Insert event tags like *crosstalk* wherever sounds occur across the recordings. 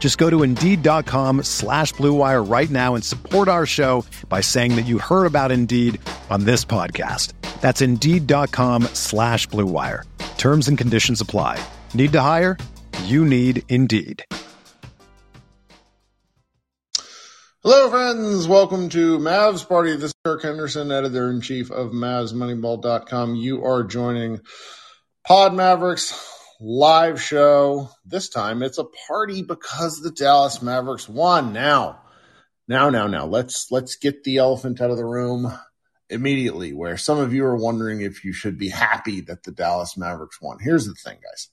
Just go to Indeed.com slash BlueWire right now and support our show by saying that you heard about Indeed on this podcast. That's Indeed.com slash BlueWire. Terms and conditions apply. Need to hire? You need Indeed. Hello, friends. Welcome to Mavs Party. This is Kirk Henderson, editor in chief of MavsMoneyball.com. You are joining Pod Mavericks live show. This time it's a party because the Dallas Mavericks won. Now, now, now, now, let's let's get the elephant out of the room immediately. Where some of you are wondering if you should be happy that the Dallas Mavericks won. Here's the thing, guys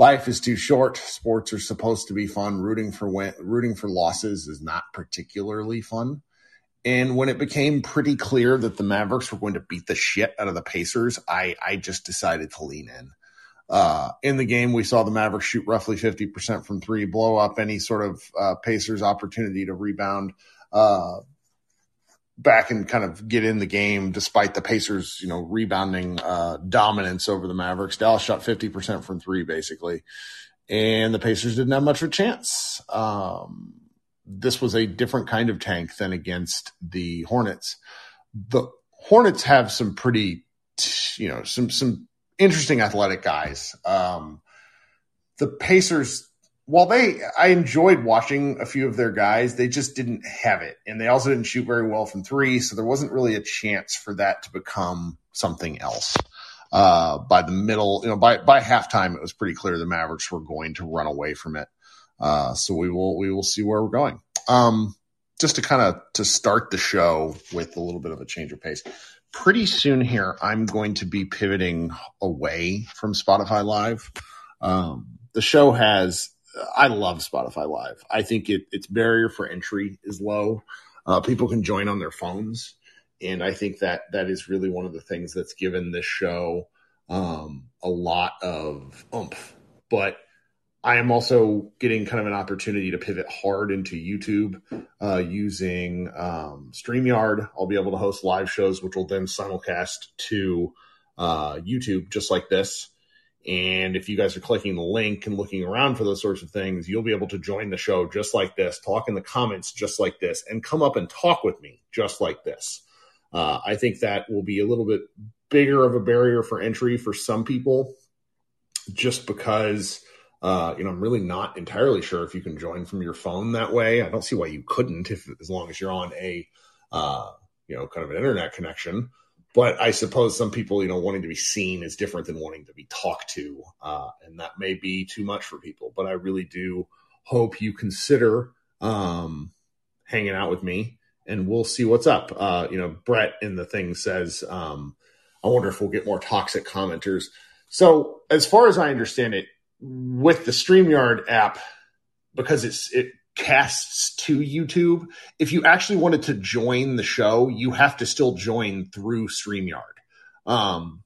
life is too short. Sports are supposed to be fun. Rooting for win- rooting for losses is not particularly fun. And when it became pretty clear that the Mavericks were going to beat the shit out of the Pacers, I I just decided to lean in. Uh, in the game, we saw the Mavericks shoot roughly 50% from three, blow up any sort of uh, Pacers opportunity to rebound. Uh, back and kind of get in the game despite the Pacers, you know, rebounding uh, dominance over the Mavericks. Dallas shot 50% from three, basically. And the Pacers didn't have much of a chance. Um, this was a different kind of tank than against the Hornets. The Hornets have some pretty, you know, some, some interesting athletic guys. Um, the Pacers while they, I enjoyed watching a few of their guys, they just didn't have it. And they also didn't shoot very well from three. So there wasn't really a chance for that to become something else. Uh, by the middle, you know, by, by halftime, it was pretty clear the Mavericks were going to run away from it. Uh, so we will, we will see where we're going. Um, just to kind of, to start the show with a little bit of a change of pace. Pretty soon here, I'm going to be pivoting away from Spotify Live. Um, the show has I love Spotify Live. I think it, its barrier for entry is low. Uh, people can join on their phones, and I think that that is really one of the things that's given this show um, a lot of oomph. But I am also getting kind of an opportunity to pivot hard into YouTube uh, using um, StreamYard. I'll be able to host live shows, which will then simulcast to uh, YouTube, just like this. And if you guys are clicking the link and looking around for those sorts of things, you'll be able to join the show just like this, talk in the comments just like this, and come up and talk with me just like this. Uh, I think that will be a little bit bigger of a barrier for entry for some people, just because uh, you know I'm really not entirely sure if you can join from your phone that way. I don't see why you couldn't, if as long as you're on a uh, you know kind of an internet connection but I suppose some people, you know, wanting to be seen is different than wanting to be talked to, uh, and that may be too much for people. But I really do hope you consider um, hanging out with me, and we'll see what's up. Uh, you know, Brett in the thing says, um, "I wonder if we'll get more toxic commenters." So, as far as I understand it, with the Streamyard app, because it's it casts to YouTube. If you actually wanted to join the show, you have to still join through StreamYard. Um,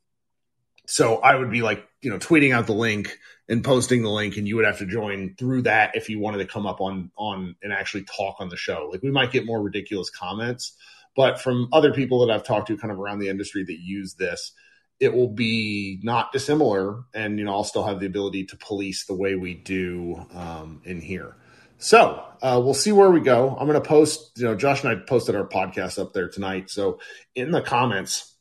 so I would be like, you know, tweeting out the link and posting the link, and you would have to join through that if you wanted to come up on on and actually talk on the show. Like we might get more ridiculous comments, but from other people that I've talked to, kind of around the industry that use this, it will be not dissimilar, and you know, I'll still have the ability to police the way we do um, in here. So uh, we'll see where we go. I'm going to post, you know, Josh and I posted our podcast up there tonight. So in the comments,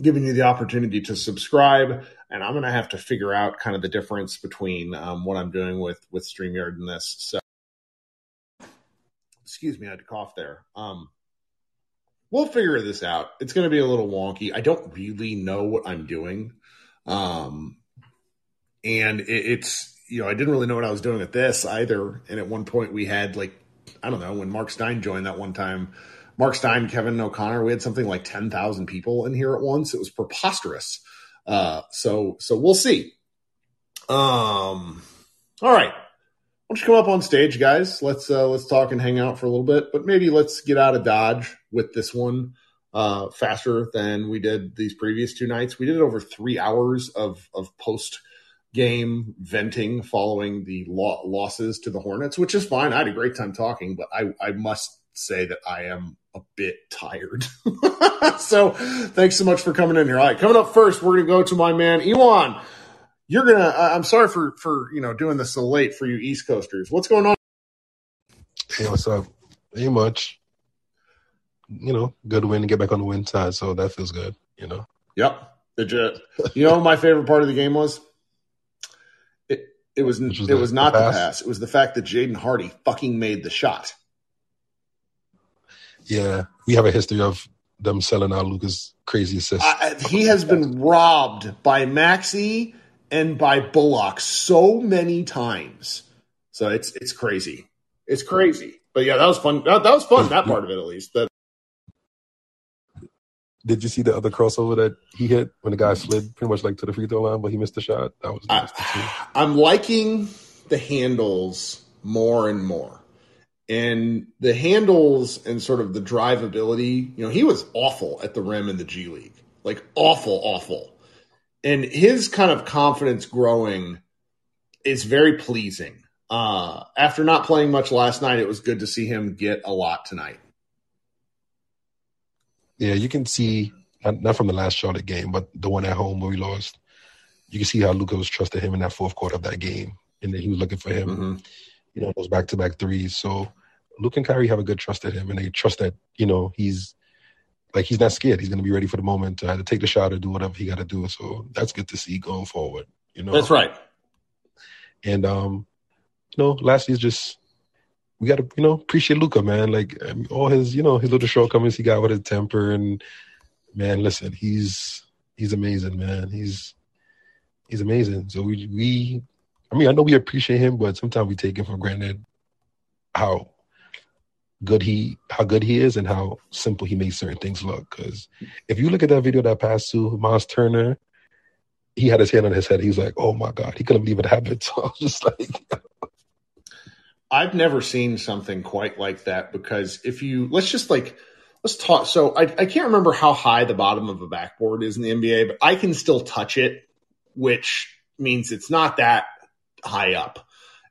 giving you the opportunity to subscribe, and I'm going to have to figure out kind of the difference between um, what I'm doing with with Streamyard and this. So, excuse me, I had to cough there. Um, we'll figure this out. It's going to be a little wonky. I don't really know what I'm doing. Um, and it, it's, you know, I didn't really know what I was doing at this either. And at one point we had like, I don't know, when Mark Stein joined that one time, Mark Stein, Kevin O'Connor, we had something like 10,000 people in here at once. It was preposterous. Uh, so, so we'll see. Um, all right. Why don't you come up on stage, guys? Let's uh, let's talk and hang out for a little bit, but maybe let's get out of Dodge with this one uh, faster than we did these previous two nights. We did over three hours of of post game venting following the lo- losses to the Hornets, which is fine. I had a great time talking, but I I must say that I am a bit tired. *laughs* so thanks so much for coming in here. All right, coming up first, we're gonna go to my man Ewan you're gonna. I'm sorry for for you know doing this so late for you East Coasters. What's going on? Hey, what's up? Ain't much. You know, good win to get back on the win side, so that feels good. You know. Yep. Did you? Know, my favorite part of the game was. It, it was, was it the, was not the pass? the pass. It was the fact that Jaden Hardy fucking made the shot. Yeah, we have a history of them selling out Luka's crazy assists. I, he has been robbed by Maxi and by Bullock so many times. So it's it's crazy. It's crazy. But yeah, that was fun. That, that was fun. That part of it, at least. That. Did you see the other crossover that he hit when the guy slid pretty much like to the free throw line, but he missed the shot? That was. Nice I, I'm liking the handles more and more. And the handles and sort of the drivability, you know, he was awful at the rim in the G League. Like awful, awful and his kind of confidence growing is very pleasing. Uh, after not playing much last night, it was good to see him get a lot tonight. Yeah, you can see not from the last Charlotte game, but the one at home where we lost. You can see how Luka was trusted him in that fourth quarter of that game, and then he was looking for him. Mm-hmm. You know, those back to back threes. So Luke and Kyrie have a good trust in him, and they trust that you know he's like he's not scared. He's going to be ready for the moment to either take the shot or do whatever he got to do. So that's good to see going forward. You know, that's right. And um, you know, lastly is just we got to you know appreciate Luka, man. Like um, all his you know his little shortcomings he got with his temper and man, listen, he's he's amazing, man. He's he's amazing. So we we I mean I know we appreciate him, but sometimes we take him for granted how good he how good he is and how simple he makes certain things look. Because if you look at that video that passed to Myles Turner, he had his hand on his head. He was like, "Oh my god," he couldn't believe it happened. *laughs* So I was just like. I've never seen something quite like that because if you let's just like let's talk. So I, I can't remember how high the bottom of a backboard is in the NBA, but I can still touch it, which means it's not that high up.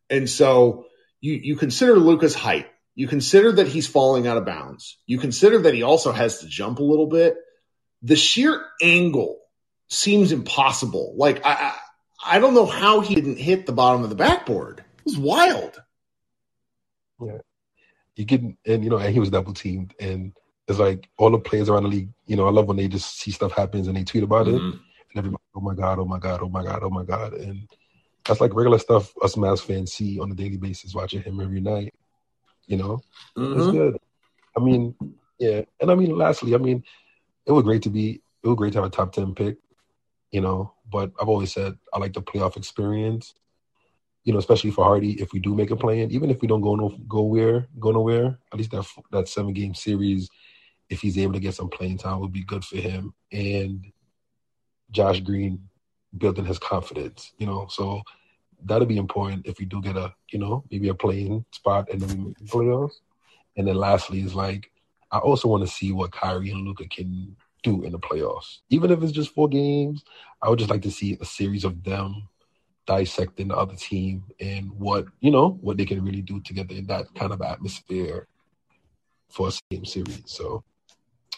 And so you you consider Luka's height. You consider that he's falling out of bounds. You consider that he also has to jump a little bit. The sheer angle seems impossible. Like I, I, I don't know how he didn't hit the bottom of the backboard. It was wild. Yeah, you get and you know, and he was double teamed, and it's like all the players around the league. You know, I love when they just see stuff happens and they tweet about mm-hmm. it, and everybody, oh my god, oh my god, oh my god, oh my god, and that's like regular stuff us Mavs fans see on a daily basis watching him every night. You know, mm-hmm. it's good. I mean, yeah, and I mean, lastly, I mean, it was great to be. It was great to have a top ten pick. You know, but I've always said I like the playoff experience. You know, especially for Hardy, if we do make a play in, even if we don't go no go where go nowhere, at least that that seven game series, if he's able to get some playing time, would be good for him. And Josh Green building his confidence. You know, so that'll be important if we do get a, you know, maybe a playing spot make the playoffs. And then lastly is like, I also want to see what Kyrie and Luka can do in the playoffs. Even if it's just four games, I would just like to see a series of them dissecting the other team and what, you know, what they can really do together in that kind of atmosphere for a game series. So,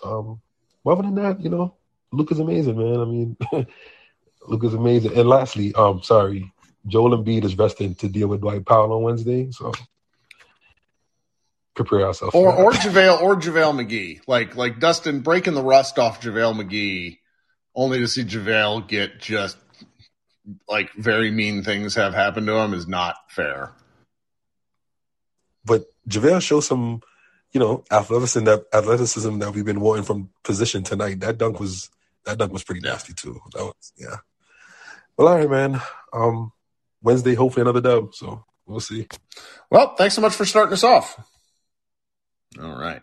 um, other than that, you know, Luka's amazing, man. I mean, *laughs* Luka's amazing. And lastly, um, sorry, Joel Embiid is resting to deal with Dwight Powell on Wednesday, so prepare ourselves. Or or JaVale or JaVale McGee. Like like Dustin breaking the rust off JaVale McGee, only to see JaVale get just like very mean things have happened to him is not fair. But JaVale showed some you know, athleticism that athleticism that we've been wanting from position tonight. That dunk was that dunk was pretty nasty too. That was yeah. Well, all right, man. Um, Wednesday, hopefully another dub. So we'll see. Well, thanks so much for starting us off. All right.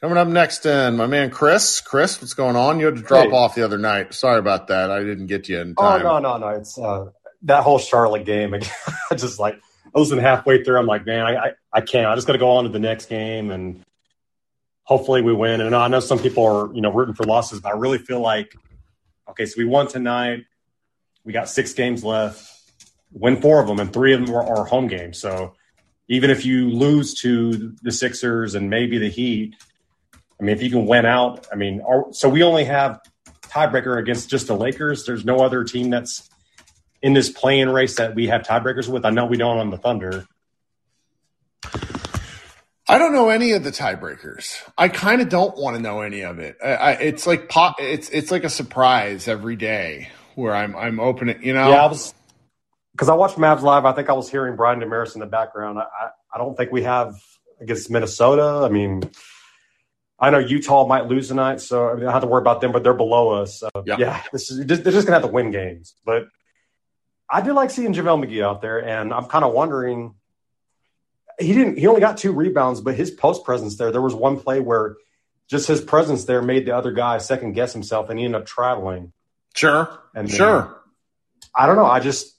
Coming up next, in my man Chris. Chris, what's going on? You had to drop hey. off the other night. Sorry about that. I didn't get you in oh, time. Oh no, no, no. It's uh, that whole Charlotte game. *laughs* I just like I was in halfway through. I'm like, man, I, I, I can't. I just got to go on to the next game and hopefully we win. And I know some people are, you know, rooting for losses, but I really feel like, okay, so we won tonight. We got six games left. Win four of them, and three of them are home games. So even if you lose to the Sixers and maybe the Heat, I mean, if you can win out, I mean, our, so we only have tiebreaker against just the Lakers. There's no other team that's in this playing race that we have tiebreakers with? I know we don't on the Thunder. I don't know any of the tiebreakers. I kind of don't want to know any of it. I, I, it's like pop. It's it's like a surprise every day where I'm I'm opening. You know. Yeah, I was because I watched Mavs live. I think I was hearing Brian Dameris in the background. I, I, I don't think we have against Minnesota. I mean, I know Utah might lose tonight, so I, mean, I don't have to worry about them, but they're below us. So, yeah. yeah, this is they're just gonna have to win games. But I do like seeing JaVale McGee out there, and I'm kind of wondering. He didn't. He only got two rebounds, but his post presence there. There was one play where just his presence there made the other guy second guess himself, and he ended up traveling. Sure, and then, sure. I don't know. I just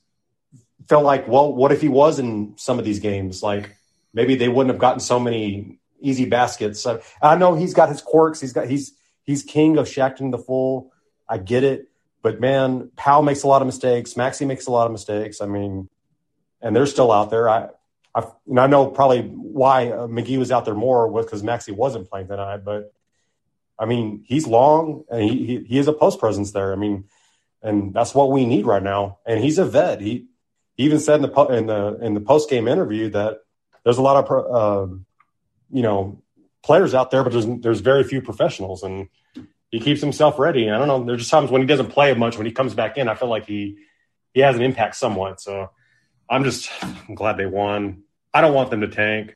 felt like, well, what if he was in some of these games? Like maybe they wouldn't have gotten so many easy baskets. So, I know he's got his quirks. He's got he's he's king of Shaqtin' the Fool. I get it. But man, Powell makes a lot of mistakes. Maxi makes a lot of mistakes. I mean, and they're still out there. I, I, and I know probably why uh, McGee was out there more was because Maxi wasn't playing tonight. But I mean, he's long and he, he, he is a post presence there. I mean, and that's what we need right now. And he's a vet. He, he even said in the in the in the post game interview that there's a lot of uh, you know players out there, but there's there's very few professionals and he keeps himself ready. I don't know. There's just times when he doesn't play much. When he comes back in, I feel like he he has an impact somewhat. So I'm just I'm glad they won. I don't want them to tank,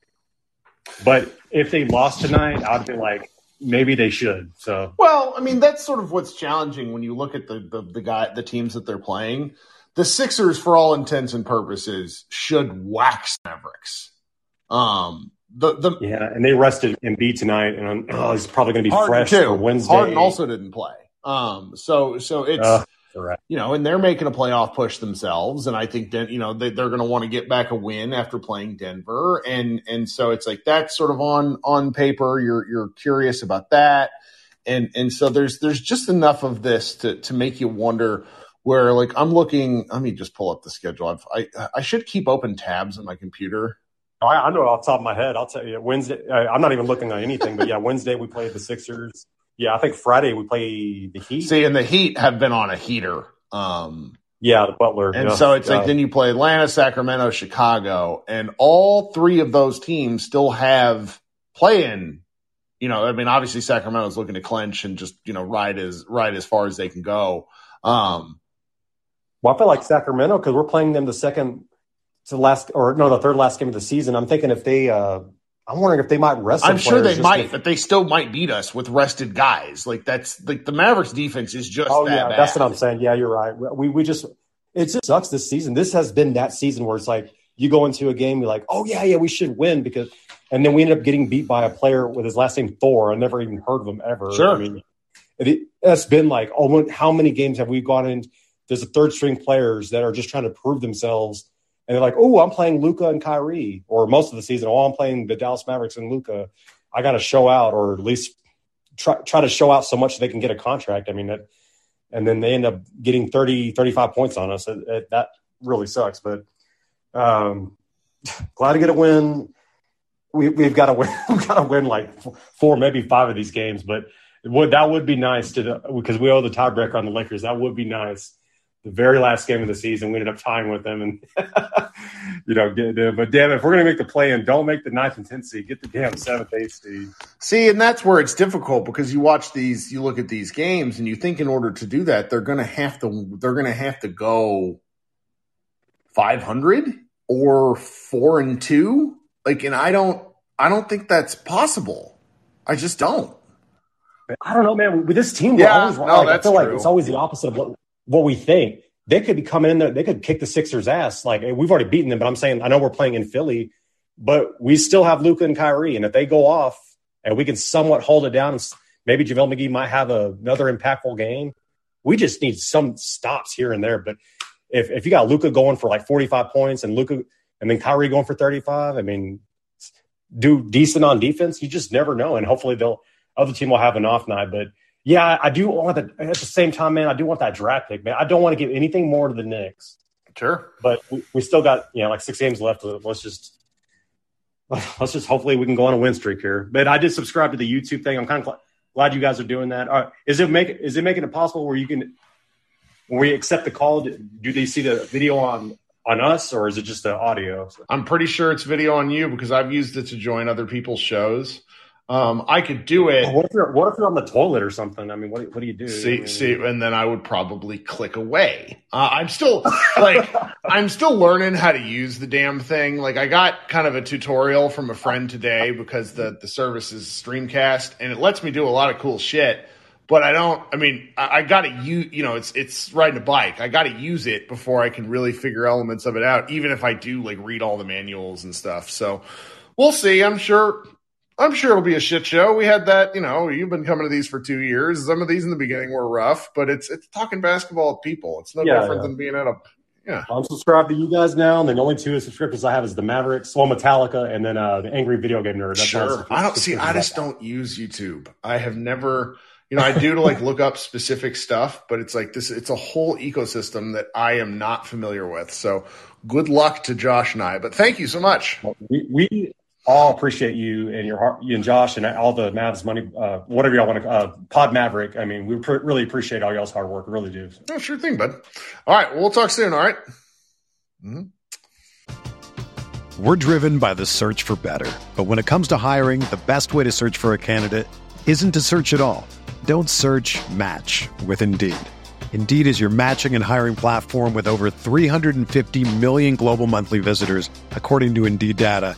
but if they lost tonight, I'd be like, maybe they should. So well, I mean, that's sort of what's challenging when you look at the the, the guy the teams that they're playing. The Sixers, for all intents and purposes, should wax Mavericks. Um, the, the yeah, and they rested Embiid tonight, and oh, he's probably going to be Harden fresh too. for Wednesday. Harden also didn't play. Um, so so it's uh, you know, and they're making a playoff push themselves, and I think that you know they, they're going to want to get back a win after playing Denver, and and so it's like that's sort of on on paper. You're you're curious about that, and and so there's there's just enough of this to to make you wonder where like I'm looking. Let me just pull up the schedule. I've, I I should keep open tabs on my computer I, I know off the top of my head. I'll tell you Wednesday. I'm not even looking at anything, but yeah, Wednesday we played the Sixers. Yeah, I think Friday we play the Heat. See, and the Heat have been on a heater. Um, yeah, the Butler. And yeah, so it's yeah. like then you play Atlanta, Sacramento, Chicago, and all three of those teams still have play-in. You know, I mean, obviously Sacramento's looking to clinch and just you know ride as ride as far as they can go. Um, well, I feel like Sacramento because we're playing them the second it's the last or no, the third last game of the season. I'm thinking if they, uh, I'm wondering if they might rest. I'm sure they might, but they still might beat us with rested guys. Like that's like the Mavericks defense is just. Oh that yeah, bad. that's what I'm saying. Yeah, you're right. We we just it just sucks this season. This has been that season where it's like you go into a game, you're like, oh yeah, yeah, we should win because, and then we end up getting beat by a player with his last name Thor. I never even heard of him ever. Sure. I mean, it, has been like, oh, how many games have we gone in? There's a third string players that are just trying to prove themselves and they're like, "Oh, I'm playing Luka and Kyrie," or most of the season, "Oh, I'm playing the Dallas Mavericks and Luka." I got to show out, or at least try try to show out so much they can get a contract. I mean, that, and then they end up getting 30, 35 points on us. It, it, that really sucks. But um, *laughs* glad to get a win. We, we've got to win. *laughs* We've got to win like four, maybe five of these games. But would that would be nice to because we owe the tiebreaker on the Lakers. That would be nice the very last game of the season. We ended up tying with them, and *laughs* you know, get, but damn, if we're gonna make the play in, don't make the ninth and tenth seed. Get the damn seventh, eighth seed. See, and that's where it's difficult because you watch these, you look at these games, and you think in order to do that, they're gonna have to, they're gonna have to go five hundred or four and two. Like, and I don't, I don't think that's possible. I just don't. I don't know, man. With this team, Yeah, always no, Like, I feel like true. it's always the opposite of what, what we think. They could be coming in there. They could kick the Sixers' ass. Like we've already beaten them, but I'm saying I know we're playing in Philly, but we still have Luka and Kyrie, and if they go off and we can somewhat hold it down, and maybe JaVale McGee might have a, another impactful game. We just need some stops here and there. But if if you got Luka going for like 45 points and Luka and then Kyrie going for 35, I mean, do decent on defense. You just never know, and hopefully they'll other team will have an off night, but. Yeah, I do want that. At the same time, man, I do want that draft pick, man. I don't want to give anything more to the Knicks, Sure. but we, we still got you know like six games left. Let's just *laughs* let's just hopefully we can go on a win streak here. But I did subscribe to the YouTube thing. I'm kind of glad, glad you guys are doing that. Is it make is it making it possible where you can when we accept the call? Do they see the video on on us or is it just the audio? I'm pretty sure it's video on you because I've used it to join other people's shows. Um, I could do it. What if you're what if you're on the toilet or something? I mean, what do- what do you do? I See, mean, see, and then I would probably click away. Uh, I'm still like, *laughs* I'm still learning how to use the damn thing. Like, I got kind of a tutorial from a friend today because the the service is Streamcast, and it lets me do a lot of cool shit. But I don't. I mean, I, I got to use. You know, it's it's riding a bike. I got to use it before I can really figure elements of it out. Even if I do like read all the manuals and stuff. So we'll see. I'm sure. I'm sure it'll be a shit show. We had that, you know, you've been coming to these for two years. Some of these in the beginning were rough, but it's it's talking basketball with people. It's no Yeah, different yeah. than being at a yeah. I'm subscribed to you guys now, and the only two subscriptions I have is the Mavericks, well, Metallica, and then uh, the Angry Video Game Nerd. That's Sure. I don't see I just don't use YouTube. I have never you know, I do to like look up specific stuff, but it's like this it's a whole ecosystem that I am not familiar with. So good luck to Josh and I. But thank you so much. We, we all appreciate you and your heart, you and Josh and all the Mavs money, uh, whatever y'all want to, uh, Pod Maverick. I mean, we pr- really appreciate all y'all's hard work. Really do. Oh, sure thing, bud. All right, well, we'll talk soon, all right? Mhm. We're driven by the search for better. But when it comes to hiring, the best way to search for a candidate isn't to search at all. Don't search match with Indeed. Indeed is your matching and hiring platform with over 350 million global monthly visitors, according to Indeed data,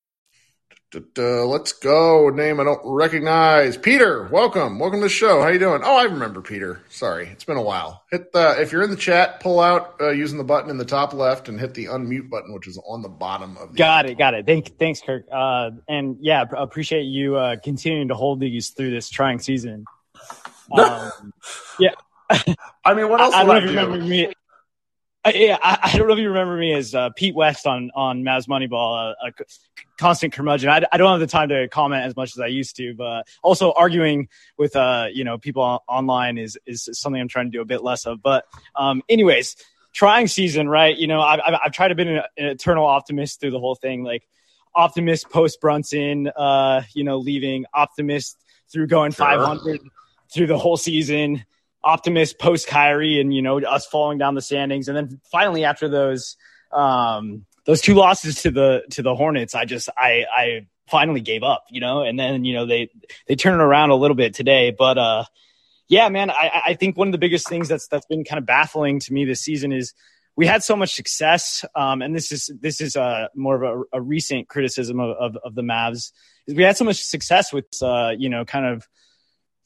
Uh, let's go. Name I don't recognize. Peter, welcome. Welcome to the show. How you doing? Oh, I remember Peter. Sorry, it's been a while. Hit the if you're in the chat, pull out uh, using the button in the top left and hit the unmute button, which is on the bottom of the. Got it, got it. Thank, thanks, Kirk. Uh, and yeah, appreciate you uh, continuing to hold these through this trying season. Um, yeah, *laughs* I mean, what else? I, I don't if do? remember me. Uh, yeah, I, I don't know if you remember me as uh, Pete West on on Mavs Moneyball, a, a c- constant curmudgeon. I, I don't have the time to comment as much as I used to, but also arguing with uh, you know people on- online is is something I'm trying to do a bit less of. But um, anyways, trying season, right? You know, I've I've, I've tried to be an, an eternal optimist through the whole thing, like optimist post Brunson, uh, you know, leaving, optimist through going Sure. 500 through the whole season optimist post Kyrie and you know us falling down the standings, and then finally after those um, those two losses to the to the Hornets, I just I I finally gave up, you know, and then you know they they turn it around a little bit today, but uh Yeah, man. I, I think one of the biggest things that's that's been kind of baffling to me this season is we had so much success, um, and this is this is uh, more of a, a recent criticism of, of, of, the Mavs. Is we had so much success with uh, you know kind of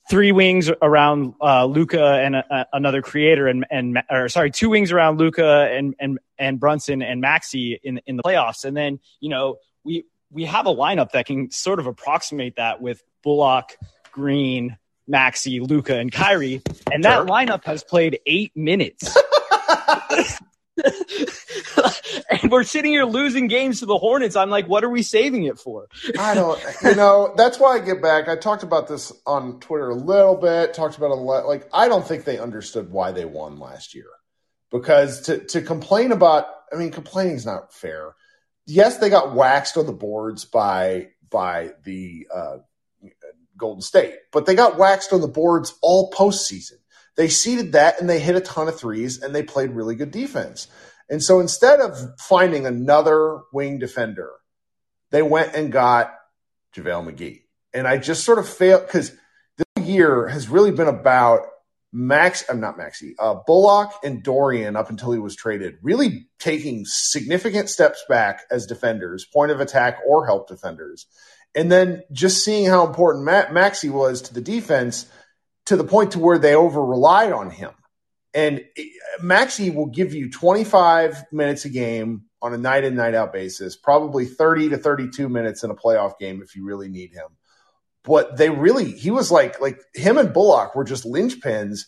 three wings around uh, Luka and a, another creator, and and or sorry, two wings around Luka and and and Brunson and Maxi in in the playoffs, and then you know we we have a lineup that can sort of approximate that with Bullock, Green, Maxi, Luka, and Kyrie, and that sure. lineup has played eight minutes. *laughs* *laughs* and we're sitting here losing games to the Hornets. I'm like, what are we saving it for? I don't, you know, that's why I get back. I talked about this on Twitter a little bit, talked about a lot. Like, I don't think they understood why they won last year because to, to complain about, I mean, complaining is not fair. Yes, they got waxed on the boards by, by the, uh, Golden State, but they got waxed on the boards all postseason. They seeded that and they hit a ton of threes and they played really good defense. And so instead of finding another wing defender, they went and got JaVale McGee. And I just sort of failed because this year has really been about Max, I'm not Maxi, uh, Bullock and Dorian up until he was traded, really taking significant steps back as defenders, point of attack or help defenders. And then just seeing how important Ma- Maxi was to the defense to the point to where they over relied on him. And Maxi will give you 25 minutes a game on a night in, night out basis, probably 30 to 32 minutes in a playoff game if you really need him. But they really, he was like, like him and Bullock were just linchpins.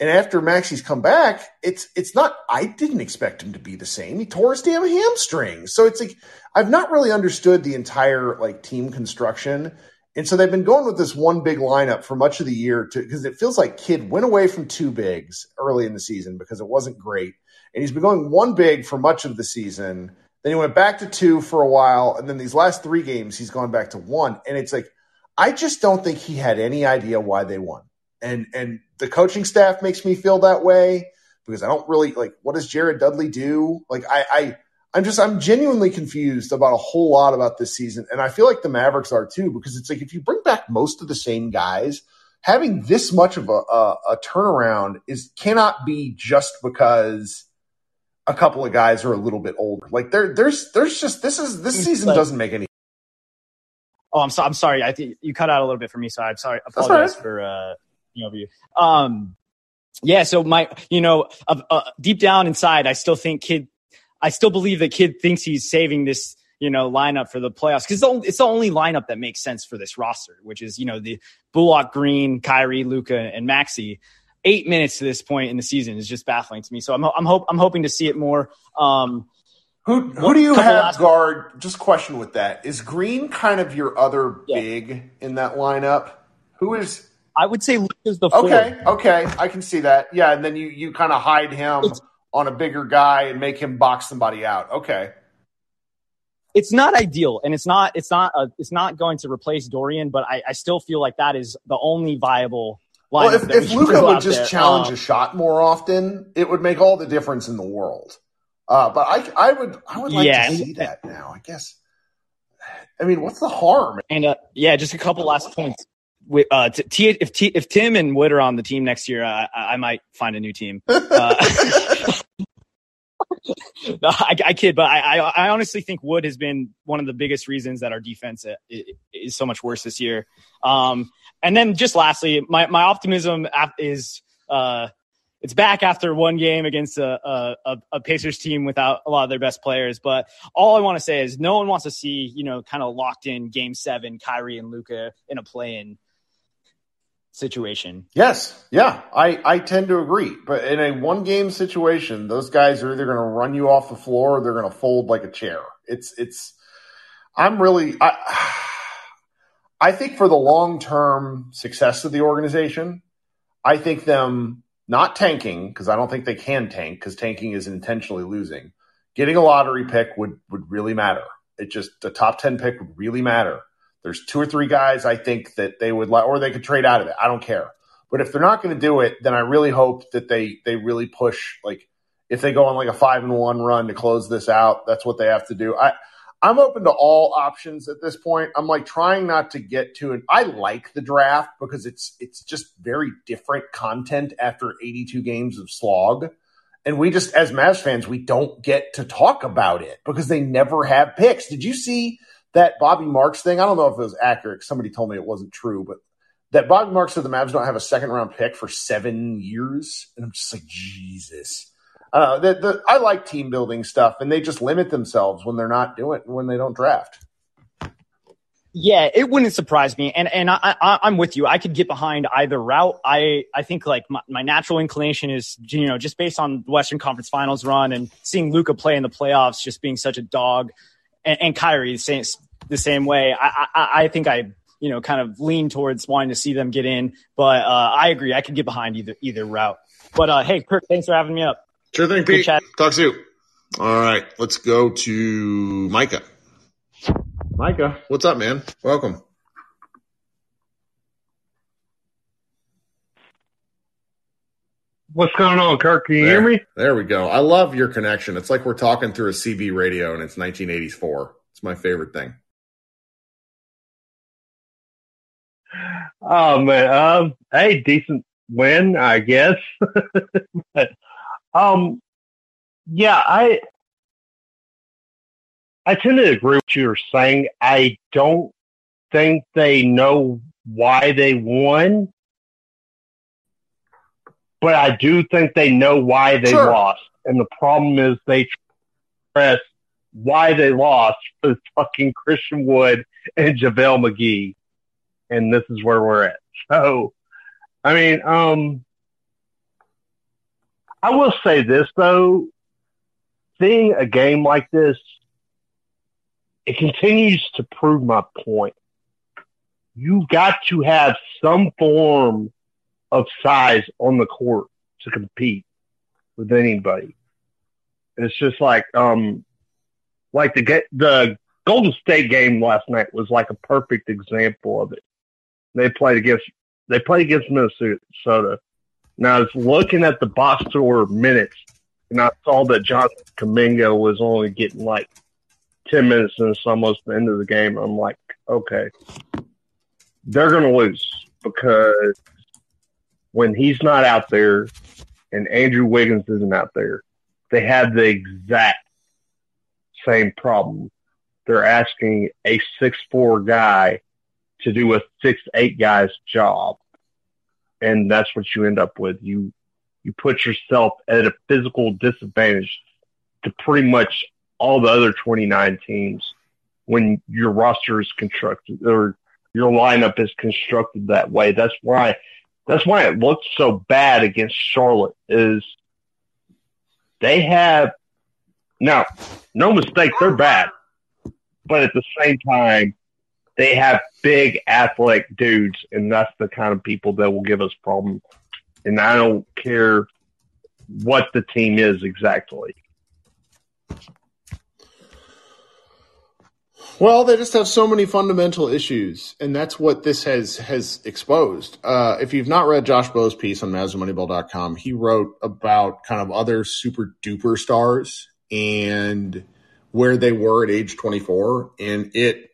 And after Maxi's come back, it's it's not. I didn't expect him to be the same. He tore his damn hamstring. So it's like I've not really understood the entire like team construction. And so they've been going with this one big lineup for much of the year because it feels like Kidd went away from two bigs early in the season because it wasn't great. And he's been going one big for much of the season. Then he went back to two for a while. And then these last three games, he's gone back to one. And it's like, I just don't think he had any idea why they won. And and the coaching staff makes me feel that way because I don't really like what does Jared Dudley do? Like I, I I'm just I'm genuinely confused about a whole lot about this season, and I feel like the Mavericks are too because it's like if you bring back most of the same guys, having this much of a, a, a turnaround is cannot be just because a couple of guys are a little bit older. Like there there's there's just this is this season doesn't make any. Oh, I'm so, I'm sorry. I think you cut out a little bit for me, so I'm sorry. Apologize right. for uh, you know, you. um, yeah. So my, you know, uh, uh, deep down inside, I still think Kidd I still believe that Kidd thinks he's saving this, you know, lineup for the playoffs because it's the only lineup that makes sense for this roster, which is, you know, the Bullock, Green, Kyrie, Luka, and Maxi. Eight minutes to this point in the season is just baffling to me. So I'm I'm hope I'm hoping to see it more. Um, who who do you have guard? Just question with that. Is Green kind of your other yeah. big in that lineup? Who is? I would say Luka's the okay. Okay, I can see that. Yeah, and then you you kind of hide him. It's, on a bigger guy and make him box somebody out. Okay. It's not ideal, and it's not it's not a, it's not going to replace Dorian, but I, I still feel like that is the only viable well, if, if we Luka would just there. challenge um, a shot more often, it would make all the difference in the world. Uh, but I, I would, I would like yeah, to see that now. I guess. I mean, what's the harm? And uh, yeah, just a couple last points. Uh, t- if T- if Tim and Wood are on the team next year, I, I might find a new team. *laughs* *laughs* *laughs* No, I, I, kid, but I, I, honestly think Wood has been one of the biggest reasons that our defense is so much worse this year. Um, and then just lastly, my, my optimism is uh, it's back after one game against a, a, a, Pacers team without a lot of their best players. But all I want to say is no one wants to see, you know, kind of locked in game seven, Kyrie and Luka in a play in situation. Yes. Yeah. I, I tend to agree. But in a one game situation, those guys are either going to run you off the floor or they're going to fold like a chair. It's, it's, I'm really, I, *sighs* I think for the long term success of the organization, I think them not tanking, because I don't think they can tank, because tanking is intentionally losing. Getting a lottery pick would, would really matter. It just, the top 10 pick would really matter. There's two or three guys I think that they would like, or they could trade out of it. I don't care. But if they're not going to do it, then I really hope that they they really push. Like if they go on like a five and one run to close this out, that's what they have to do. I I'm open to all options at this point. I'm like trying not to get to it. I like the draft because it's it's just very different content after 82 games of slog. And we just as Mavs fans, we don't get to talk about it because they never have picks. Did you see that Bobby Marks thing? I don't know if it was accurate. Somebody told me it wasn't true, but that Bobby Marks said the Mavs don't have a second round pick for seven years. And I'm just like, Jesus uh, the, the, I like team building stuff, and they just limit themselves when they're not doing when they don't draft. Yeah, it wouldn't surprise me, and and I, I am with you. I could get behind either route. I I think like my, my natural inclination is you know just based on the Western Conference Finals run and seeing Luka play in the playoffs, just being such a dog, and, and Kyrie same the same way. I, I I think I you know kind of lean towards wanting to see them get in, but uh, I agree. I could get behind either either route. But uh, hey, Kirk, thanks for having me up. Sure thing, Pete. Talk soon. All right, let's go to Micah. Micah, what's up, man? Welcome. What's going on, Kirk? Can you there, hear me? There we go. I love your connection. It's like we're talking through a CB radio and it's 1984. It's my favorite thing. Oh man, um, hey, decent win, I guess. *laughs* but um, yeah, I I tend to agree with what you're saying. I don't think they know why they won, but I do think they know why they sure. lost. And the problem is they press why they lost for fucking Christian Wood and JaVale McGee. And this is where we're at. So, I mean, um, I will say this though, seeing a game like this, it continues to prove my point. You've got to have some form of size on the court to compete with anybody. It's just like, um, like the get the Golden State game last night was like a perfect example of it. They played against they played against Minnesota. Now I was looking at the box score minutes, and I saw that Jonathan Kuminga was only getting like ten minutes, and it's almost the end of the game. I'm like, okay, they're gonna lose because when he's not out there, and Andrew Wiggins isn't out there, they have the exact same problem. They're asking a six four guy to do a six eight guy's job and that's what you end up with. You you put yourself at a physical disadvantage to pretty much all the other 29 teams when your roster is constructed or your lineup is constructed that way. That's why that's why it looks so bad against Charlotte is they have now no mistake they're bad but at the same time they have big athletic dudes, and that's the kind of people that will give us problems. And I don't care what the team is exactly. Well, they just have so many fundamental issues, and that's what this has has exposed. Uh, if you've not read Josh Bowe's piece on MavsMoneyball.com, he wrote about kind of other super duper stars and where they were at age 24, and it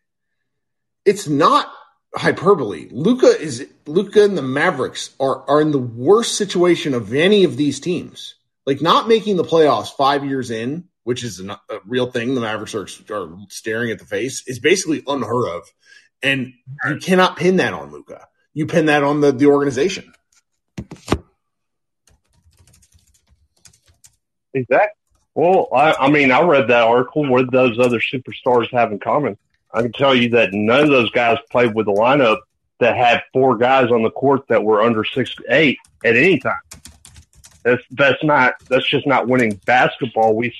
it's not hyperbole. Luka is Luka and the Mavericks are are in the worst situation of any of these teams. Like not making the playoffs five years in, which is a, a real thing. The Mavericks are, are staring at the face is basically unheard of, and you cannot pin that on Luka. You pin that on the the organization. Exactly. Well, I, I mean, I read that article. What those other superstars have in common? I can tell you that none of those guys played with a lineup that had four guys on the court that were under six eight at any time. That's that's not that's just not winning basketball. We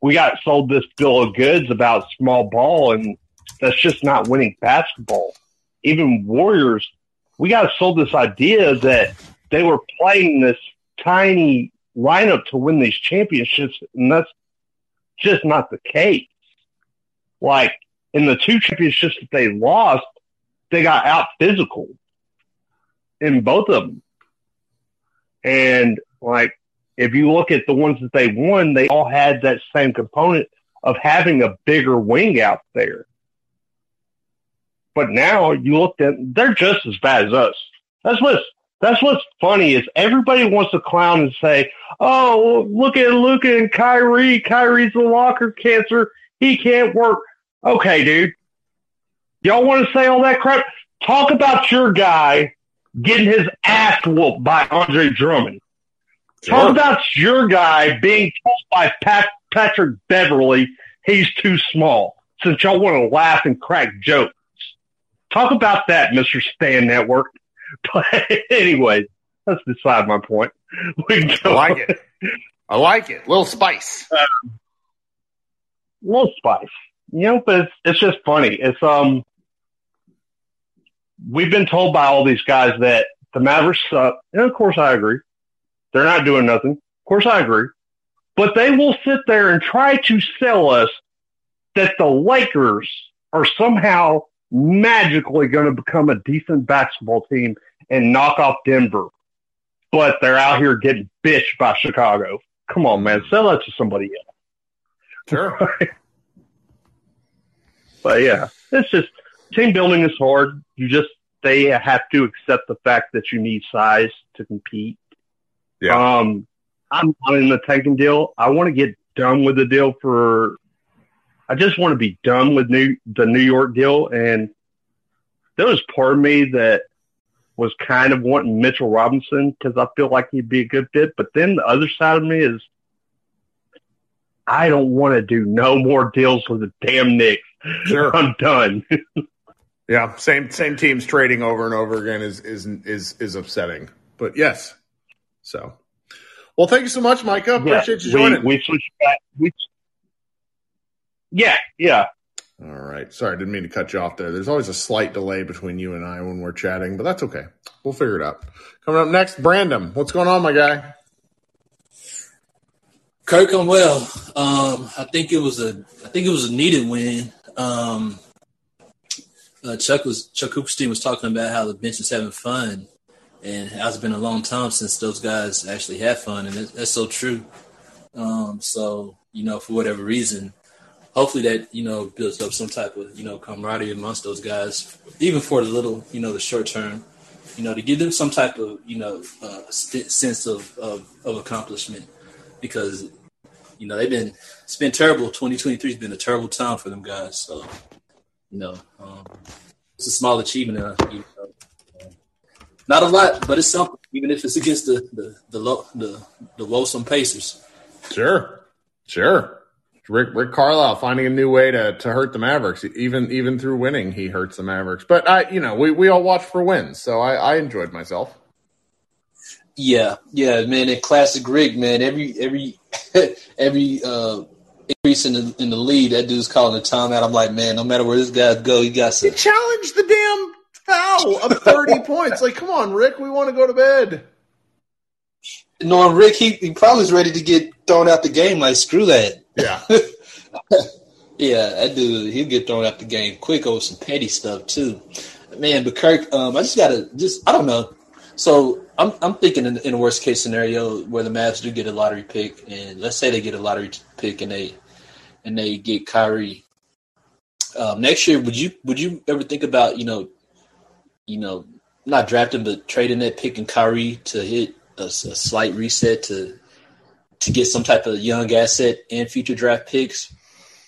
we got sold this bill of goods about small ball, and that's just not winning basketball. Even Warriors, we got sold this idea that they were playing this tiny lineup to win these championships, and that's just not the case. Like in the two championships that they lost, they got out physical in both of them. And like, if you look at the ones that they won, they all had that same component of having a bigger wing out there. But now you look at they're just as bad as us. That's what's that's what's funny is everybody wants to clown and say, "Oh, look at Luka and Kyrie. Kyrie's a locker cancer. He can't work." Okay, dude. Y'all want to say all that crap? Talk about your guy getting his ass whooped by Andre Drummond. Sure. Talk about your guy being told by Pat, Patrick Beverley he's too small. Since y'all want to laugh and crack jokes, talk about that, Mister Stan Network. *laughs* But anyway, that's beside my point. *laughs* I like it. I like it. Little spice. Um, little spice. You know, but it's, it's just funny. It's um, we've been told by all these guys that the Mavericks suck, and of course I agree. They're not doing nothing. Of course I agree. But they will sit there and try to sell us that the Lakers are somehow magically going to become a decent basketball team and knock off Denver. But they're out here getting bitched by Chicago. Come on, man. Sell that to somebody else. Sure. *laughs* but yeah, it's just team building is hard. You just, they have to accept the fact that you need size to compete. Yeah. Um, I'm not in the tanking deal. I want to get done with the deal for I just want to be done with new the New York deal. And there was part of me that was kind of wanting Mitchell Robinson because I feel like he'd be a good fit. But then the other side of me is I don't want to do no more deals with the damn Knicks. Sure. I'm done. *laughs* yeah, same same teams trading over and over again is is is is upsetting. But yes. So well, thank you so much, Micah. Appreciate yeah, you joining. We, we switched back. We, yeah, yeah. All right. Sorry, I didn't mean to cut you off there. There's always a slight delay between you and I when we're chatting, but that's okay. We'll figure it out. Coming up next, Brandon. What's going on, my guy? Kirk, I'm well. Um, I think it was a, I think it was a needed win. Um, uh, Chuck was Chuck Cooperstein was talking about how the bench is having fun, and it's been a long time since those guys actually had fun, and that's so true. Um, so you know, for whatever reason, hopefully that you know builds up some type of you know camaraderie amongst those guys, even for the little you know the short term, you know to give them some type of you know uh, sense of, of, of accomplishment because you know they've been it's been terrible. Twenty twenty three has been a terrible time for them guys. So you know um, it's a small achievement. Uh, you know, not a lot, but it's something. Even if it's against the the the low, the, the lonesome Pacers. Sure, sure. Rick Rick Carlisle finding a new way to to hurt the Mavericks. Even even through winning, he hurts the Mavericks. But I, you know, we we all watch for wins, so I, I enjoyed myself. Yeah, yeah, man. And classic Rick, man. Every every *laughs* every uh, increase in the in the lead, that dude's calling a timeout. I'm like, man, no matter where this guy go, he got to he challenged the damn foul of 30 *laughs* points. Like, come on, Rick, we want to go to bed. Knowing Rick, he, he probably is ready to get thrown out the game. Like, screw that. Yeah. *laughs* yeah, that dude, he'll get thrown out the game quick over some petty stuff too. Man, but Kirk, um, I just gotta just I don't know. So I'm I'm thinking in, in a worst case scenario where the Mavs do get a lottery pick, and let's say they get a lottery pick and they and they get Kyrie. Um, next year, would you would you ever think about you know, you know, not drafting but trading that pick and Kyrie to hit a, a slight reset to to get some type of young asset and future draft picks,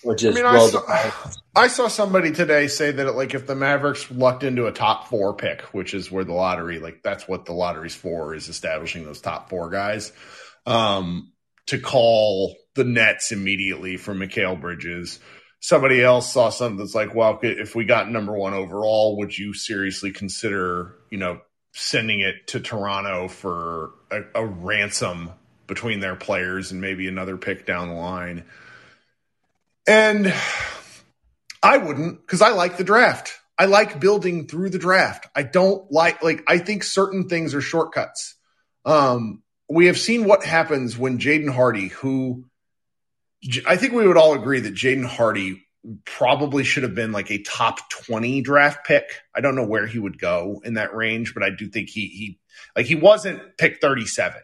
or just I, mean, I saw, I saw, somebody today say that like if the Mavericks lucked into a top four pick, which is where the lottery like that's what the lottery's for is establishing those top four guys, um, to call the Nets immediately for Mikal Bridges. Somebody else saw something that's like, well, if we got number one overall, would you seriously consider, you know, sending it to Toronto for a, a ransom between their players and maybe another pick down the line. And I wouldn't because I like the draft. I like building through the draft. I don't like like I think certain things are shortcuts. Um, we have seen what happens when Jaden Hardy, who I think we would all agree that Jaden Hardy probably should have been like a top 20 draft pick. I don't know where he would go in that range, but I do think he he like he wasn't pick 37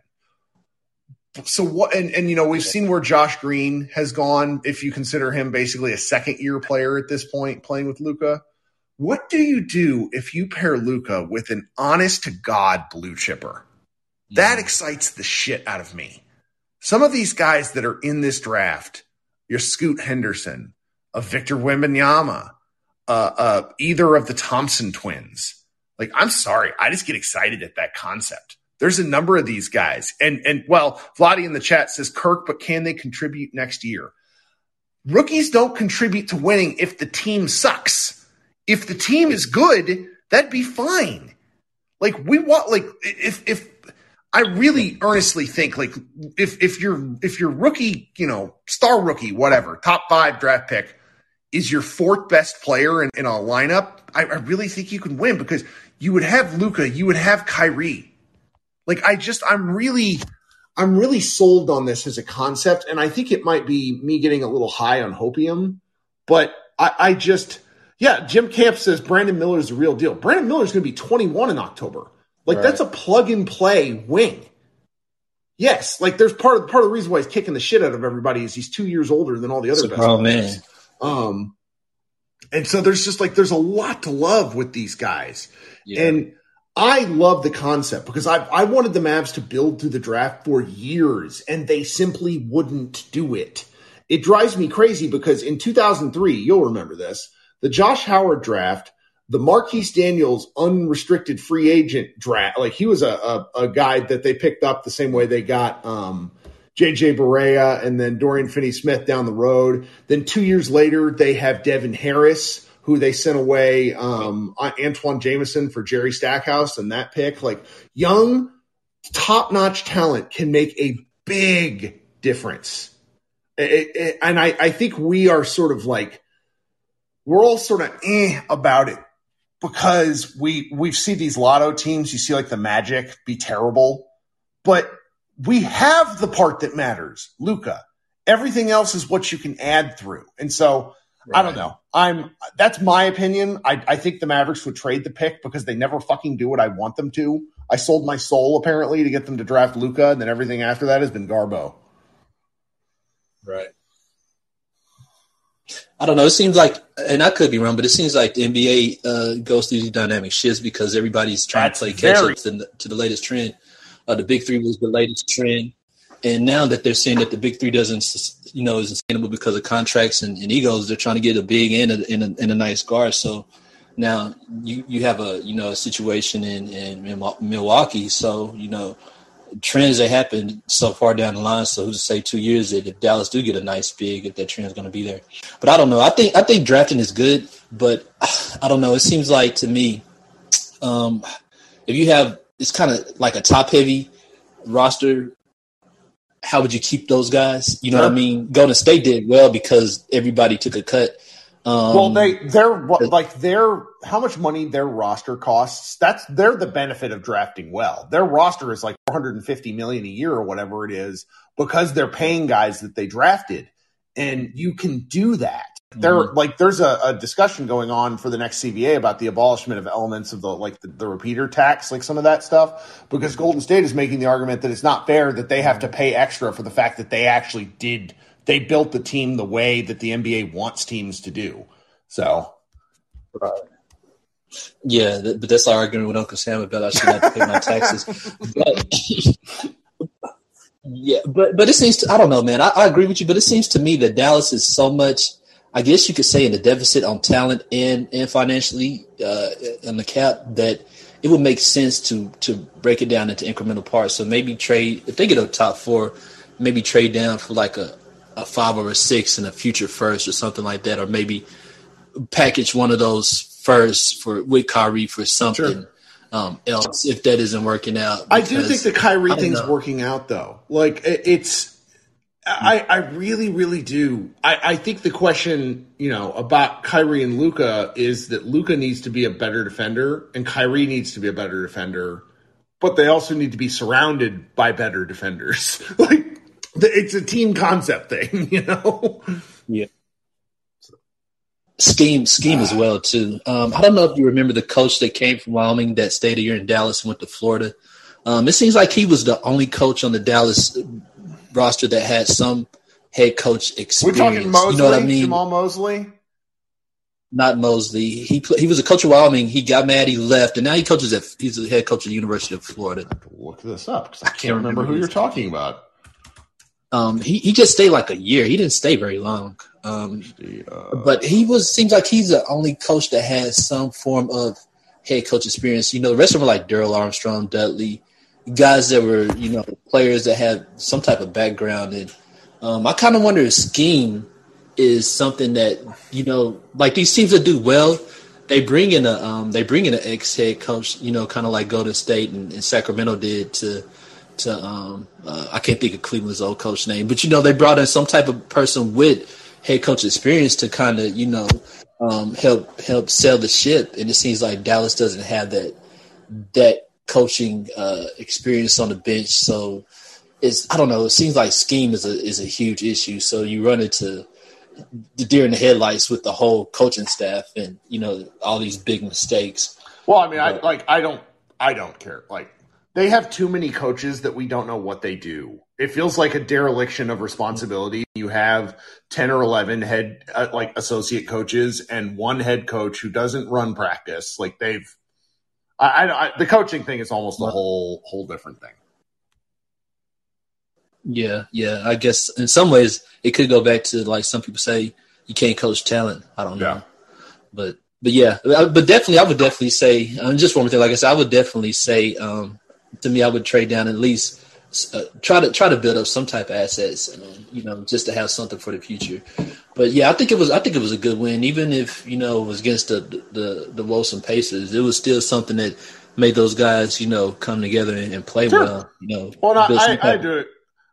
so what? And and you know we've seen where Josh Green has gone. If you consider him basically a second year player at this point, playing with Luka what do you do if you pair Luka with an honest to god blue chipper? That excites the shit out of me. Some of these guys that are in this draft, your Scoot Henderson, a Victor Wembanyama, uh, uh, either of the Thompson twins. Like, I'm sorry, I just get excited at that concept. There's a number of these guys. And and well, Vladdy in the chat says Kirk, but can they contribute next year? Rookies don't contribute to winning if the team sucks. If the team is good, that'd be fine. Like we want like if if I really earnestly think like if if you're if your rookie, you know, star rookie, whatever, top five draft pick is your fourth best player in, in a lineup, I, I really think you can win because you would have Luka, you would have Kyrie, like I just I'm really I'm really sold on this as a concept, and I think it might be me getting a little high on hopium, but I, I just yeah, Jim Camp says Brandon Miller is the real deal. Brandon Miller is going to be 21 in October. Like right. that's a plug and play wing. Yes, like there's part of part of the reason why he's kicking the shit out of everybody is he's two years older than all the other best oh, man. Um, and so there's just like there's a lot to love with these guys, yeah. and I love the concept because I I wanted the Mavs to build through the draft for years and they simply wouldn't do it. It drives me crazy because in 2003, you'll remember this, the Josh Howard draft, the Marquis Daniels unrestricted free agent draft, like he was a, a, a guy that they picked up the same way they got um, JJ Barea and then Dorian Finney Smith down the road. Then two years later, they have Devin Harris who they sent away um, Antawn Jamison for Jerry Stackhouse and that pick. Like young, top notch talent can make a big difference. It, it, and I, I think we are sort of like, we're all sort of eh about it because we we see these lotto teams. You see like the Magic be terrible, but we have the part that matters, Luka Everything else is what you can add through, and so Right. I don't know. I'm that's my opinion. I, I think the Mavericks would trade the pick because they never fucking do what I want them to. I sold my soul apparently to get them to draft Luka, and then everything after that has been Garbo. Right. I don't know. It seems like, and I could be wrong, but it seems like the NBA uh, goes through these dynamic shifts because everybody's trying That's to play catch up to, the, to the latest trend. Uh, the big three was the latest trend, and now that they're saying that the big three doesn't you know, is sustainable because of contracts and, and egos. They're trying to get a big and a, and a, and a nice guard. So now you, you have a, you know, a situation in, in Milwaukee. So, you know, trends that happen so far down the line. So who's to say two years that if Dallas do get a nice big, if that trend is going to be there. But I don't know. I think, I think drafting is good, but *sighs* I don't know. It seems like to me, um, if you have, it's kind of like a top heavy roster how would you keep those guys? You know what I mean? Golden State did well because everybody took a cut. Um, well, they they're like their how much money their roster costs. That's they're the benefit of drafting well. Their roster is like 450 million a year or whatever it is because they're paying guys that they drafted, and you can do that there mm-hmm. like there's a, a, discussion going on for the next CBA about the abolishment of elements of the like the, the, repeater tax, like some of that stuff, because Golden State is making the argument that it's not fair that they have to pay extra for the fact that they actually did they built the team the way that the NBA wants teams to do. So, right. yeah, but that's our argument with Uncle Sam about I should have to pay my taxes. *laughs* but, yeah, but but it seems to, I don't know, man. I, I agree with you, but it seems to me that Dallas is so much I guess you could say in the deficit on talent and and financially uh, in the cap that it would make sense to to break it down into incremental parts. So maybe trade if they get a top four, maybe trade down for like a a five or a six and a future first or something like that, or maybe package one of those first for with Kyrie for something. Sure. Um, else if that isn't working out. I do think the Kyrie thing's know. working out though. Like it's I, I really, really do. I, I think the question, you know, about Kyrie and Luka is that Luka needs to be a better defender and Kyrie needs to be a better defender, but they also need to be surrounded by better defenders. *laughs* like it's a team concept thing, *laughs* you know? Yeah. Scheme, scheme as well too. Um, I don't know if you remember the coach that came from Wyoming that stayed a year in Dallas and went to Florida. Um, it seems like he was the only coach on the Dallas roster that had some head coach experience. We're talking Mosley, you know what I mean? Jamahl Mosley. Not Mosley. He he was a coach of Wyoming. He got mad. He left, and now he coaches at. He's the head coach at the University of Florida. Look this up because I can't remember who you're talking about. Um, he he just stayed like a year. He didn't stay very long. Um, Uh, but he was seems like he's the only coach that has some form of head coach experience. You know, the rest of them are like Darrell Armstrong, Dudley, guys that were you know players that had some type of background. And um, I kind of wonder if scheme is something that you know, like these teams that do well, they bring in a um, they bring in an ex head coach. You know, kind of like Golden State and, and Sacramento did to to um, uh, I can't think of Cleveland's old coach name, but you know they brought in some type of person with head coach experience to kind of you know um, help help sell the ship. And it seems like Dallas doesn't have that that coaching uh, experience on the bench, so it's I don't know. It seems like scheme is a is a huge issue. So you run into the deer in the headlights with the whole coaching staff, and you know all these big mistakes. Well, I mean, I like I don't I don't care. Like they have too many coaches that we don't know what they do. It feels like a dereliction of responsibility. You have 10 or 11 head uh, like associate coaches and one head coach who doesn't run practice. Like they've I, I, I the coaching thing is almost a whole whole different thing. Yeah, yeah. I guess in some ways it could go back to like some people say you can't coach talent. I don't know, Yeah. but but yeah, but definitely I would definitely say um, just one more thing. Like I said, I would definitely say um, to me I would trade down at least uh, try to try to build up some type of assets, um, you know, just to have something for the future. But yeah, I think it was I think it was a good win, even if you know it was against the the the Wilson Pacers. It was still something that made those guys you know come together and, and play Sure. well. You know, Well, and I, I, I do it.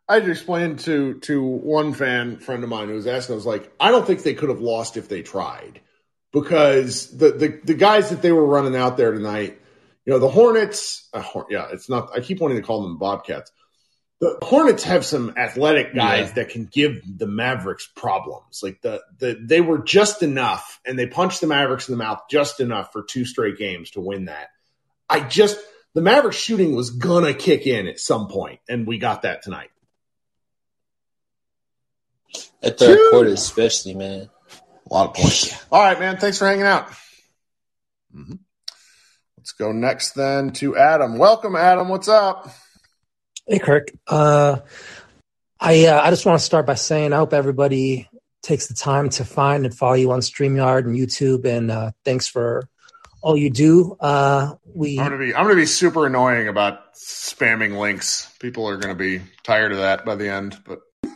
I had to explain to to one fan friend of mine who was asking. I was like, I don't think they could have lost if they tried, because the the, the guys that they were running out there tonight, you know, the Hornets. Uh, yeah, it's not. I keep wanting to call them Bobcats. The Hornets have some athletic guys Yeah. that can give the Mavericks problems. Like the the they were just enough, and they punched the Mavericks in the mouth just enough for two straight games to win that. I just the Mavericks shooting was gonna kick in at some point, and we got that tonight. At third Two. quarter, especially, man. A lot of points. *laughs* All right, man. Thanks for hanging out. Mhm. Let's go next then to Adam. Welcome, Adam. What's up? Hey, Kirk. Uh, I uh, I just want to start by saying I hope everybody takes the time to find and follow you on StreamYard and YouTube, and uh, thanks for all you do. Uh, we I'm gonna be I'm gonna be super annoying about spamming links. People are gonna be tired of that by the end. But *laughs*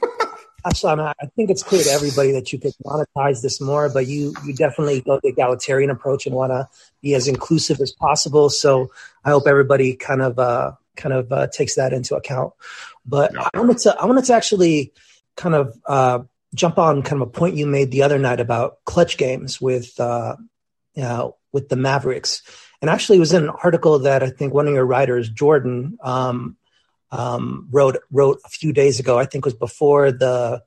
actually, I, mean, I think it's clear to everybody that you could monetize this more, but you you definitely go the egalitarian approach and want to be as inclusive as possible. So I hope everybody kind of uh, kind of uh, takes that into account. But. I wanted to I wanted to actually kind of uh, jump on kind of a point you made the other night about clutch games with uh, you know, with the Mavericks. And actually, it was in an article that I think one of your writers, Jordan, um, um, wrote wrote a few days ago. I think it was before the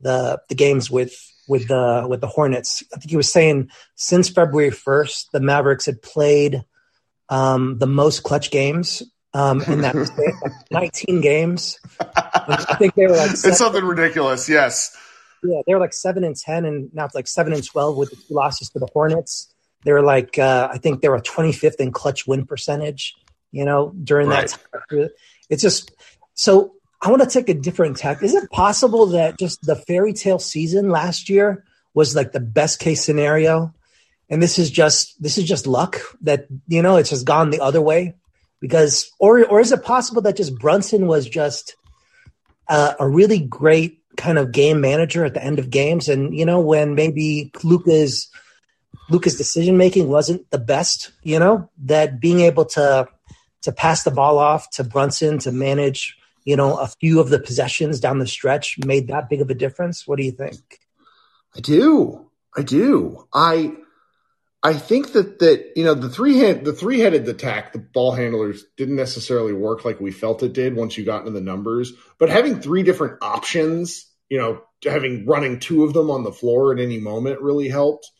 the the games with with the with the Hornets. I think he was saying since February first, the Mavericks had played um, the most clutch games um, in that *laughs* span, like 19 games. I think they were like it's something ridiculous. Yes. yeah, they were like seven and ten, and now it's like seven and twelve with the two losses to the Hornets. They were like, uh, I think they were 25th in clutch win percentage. You know, during that time, it's just so. I want to take a different tack. Is it possible that just the fairy tale season last year was like the best case scenario, and this is just this is just luck that you know it's just gone the other way? Because, or or is it possible that just Brunson was just uh, a really great kind of game manager at the end of games. And you know, when maybe Luka's Luka's decision making wasn't the best, you know, that being able to to pass the ball off to Brunson to manage, you know, a few of the possessions down the stretch made that big of a difference. What do you think? I do. I do. I I think that that you know the three head the three headed attack the ball handlers didn't necessarily work like we felt it did once you got into the numbers, but having three different options, you know, having running two of them on the floor at any moment really helped.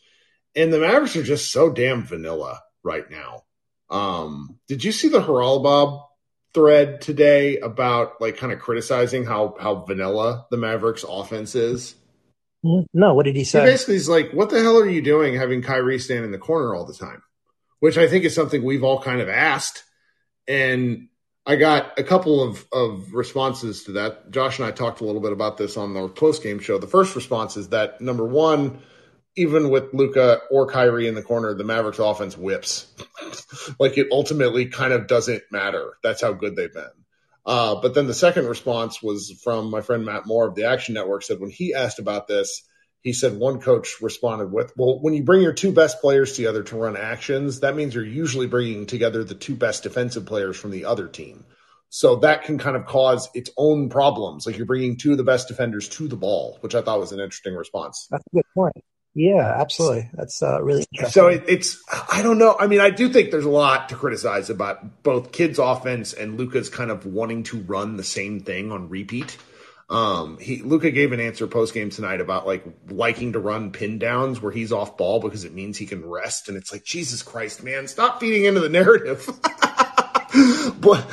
And the Mavericks are just so damn vanilla right now. Um, did you see the Haralabob thread today about like kind of criticizing how how vanilla the Mavericks offense is? Mm-hmm. No, what did he say? He basically is like, "What the hell are you doing, having Kyrie stand in the corner all the time?" Which I think is something we've all kind of asked, and I got a couple of of responses to that. Josh and I talked a little bit about this on the post game show. The first response is that number one, even with Luka or Kyrie in the corner, the Mavericks offense whips. *laughs* like it ultimately kind of doesn't matter. That's how good they've been. Uh, but then the second response was from my friend Matt Moore of the Action Network. Said when he asked about this, he said one coach responded with, "Well, when you bring your two best players together to run actions, that means you're usually bringing together the two best defensive players from the other team." So that can kind of cause its own problems. Like you're bringing two of the best defenders to the ball, which I thought was an interesting response. That's a good point. Yeah, absolutely. That's uh, really interesting. So it, it's, I don't know. I mean, I do think there's a lot to criticize about both Kidd's offense and Luka's kind of wanting to run the same thing on repeat. Um, he Luka gave an answer post game tonight about like liking to run pin downs where he's off ball because it means he can rest, and it's like Jesus Christ, man, stop feeding into the narrative. *laughs* *gasps* but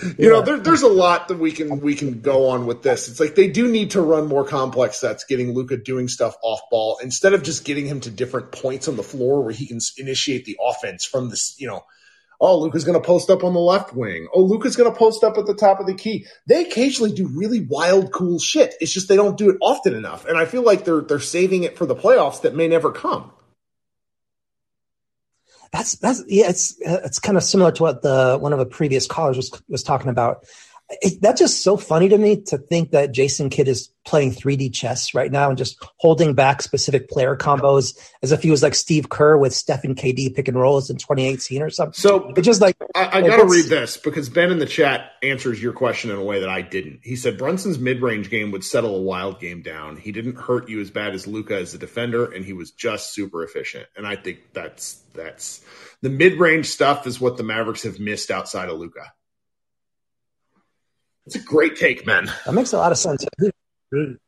you yeah. know, there, there's a lot that we can we can go on with this. It's like they do need to run more complex sets, getting Luka doing stuff off ball instead of just getting him to different points on the floor where he can initiate the offense from this. You know, oh, Luka's going to post up on the left wing. Oh, Luka's going to post up at the top of the key. They occasionally do really wild, cool shit. It's just they don't do it often enough, and I feel like they're they're saving it for the playoffs that may never come that's that's yeah it's uh, it's kind of similar to what the one of the previous callers was was talking about it, that's just so funny to me to think that Jason Kidd is playing 3D chess right now and just holding back specific player combos as if he was like Steve Kerr with Stephen KD pick and rolls in 2018 or something. So it's just like I, I got to read this because Ben in the chat answers your question in a way that I didn't. He said Brunson's mid range game would settle a wild game down. He didn't hurt you as bad as Luka as a defender, and he was just super efficient. And I think that's that's the mid range stuff is what the Mavericks have missed outside of Luka. It's a great take, man. That makes a lot of sense. He,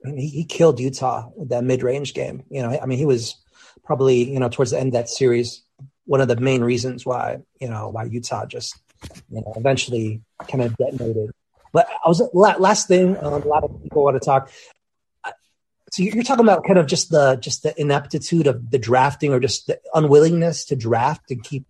he, he killed Utah with that mid range game. You know, I mean, he was probably you know towards the end of that series one of the main reasons why you know why Utah just you know eventually kind of detonated. But I was last thing. Um, a lot of people want to talk. So you're talking about kind of just the just the ineptitude of the drafting, or just the unwillingness to draft and keep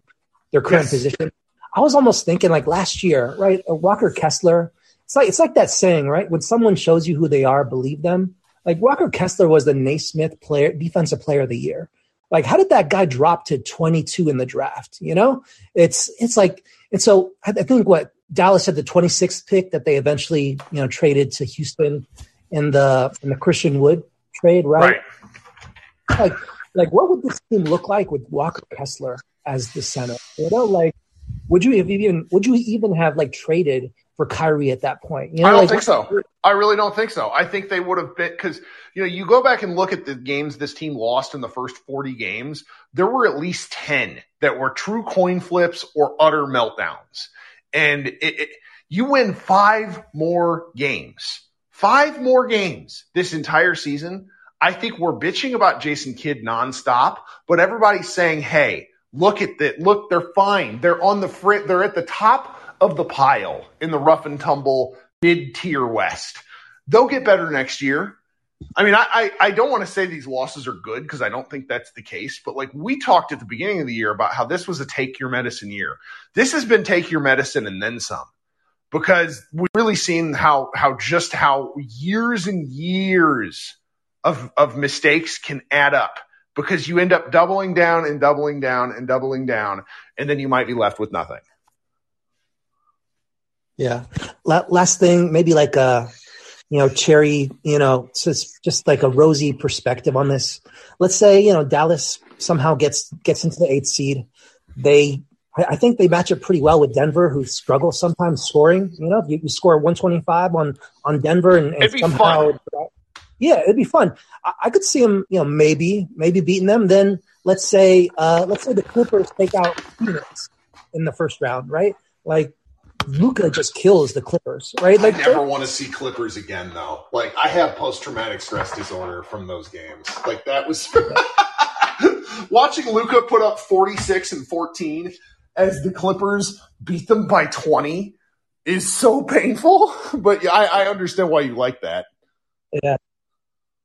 their current yes. position. I was almost thinking like last year, right? Walker Kessler it's like it's like that saying, right? When someone shows you who they are, believe them. Like Walker Kessler was the Naismith player, defensive player of the year. Like, how did that guy drop to 22 in the draft? You know, it's it's like, and so I think what Dallas had the 26th pick that they eventually you know traded to Houston in the in the Christian Wood trade, right? right. Like, like what would this team look like with Walker Kessler as the center? You know, like would you have even would you even have like traded for Kyrie at that point. You know, I don't like, think so. I really don't think so. I think they would have been because you know you go back and look at the games this team lost in the first forty games. There were at least ten that were true coin flips or utter meltdowns, and it, it, you win five more games, five more games this entire season. I think we're bitching about Jason Kidd nonstop, but everybody's saying, "Hey, look at that! Look, they're fine. They're on the fr- They're at the top." Of the pile in the rough and tumble mid tier West. They'll get better next year. I mean, I, I, I don't want to say these losses are good because I don't think that's the case, but like we talked at the beginning of the year about how this was a take your medicine year. This has been take your medicine and then some because we've really seen how how just how years and years of of mistakes can add up because you end up doubling down and doubling down and doubling down and then you might be left with nothing. Yeah. last thing, maybe like a, you know, cherry, you know, just, just like a rosy perspective on this. Let's say, you know, Dallas somehow gets, gets into the eighth seed. They, I think they match up pretty well with Denver, who struggles sometimes scoring. You know, you, you score 125 on, on Denver and, and somehow, fun. yeah, it'd be fun. I, I, could see them, you know, maybe, maybe beating them. Then let's say, uh, let's say the Clippers take out Phoenix in the first round, right? Like Luka just kills the Clippers, right? Like, I never want to see Clippers again, though. Like, I have post traumatic stress disorder from those games. Like, that was *laughs* watching Luka put up 46 and 14 as the Clippers beat them by 20. is so painful. *laughs* But I, I understand why you like that. Yeah.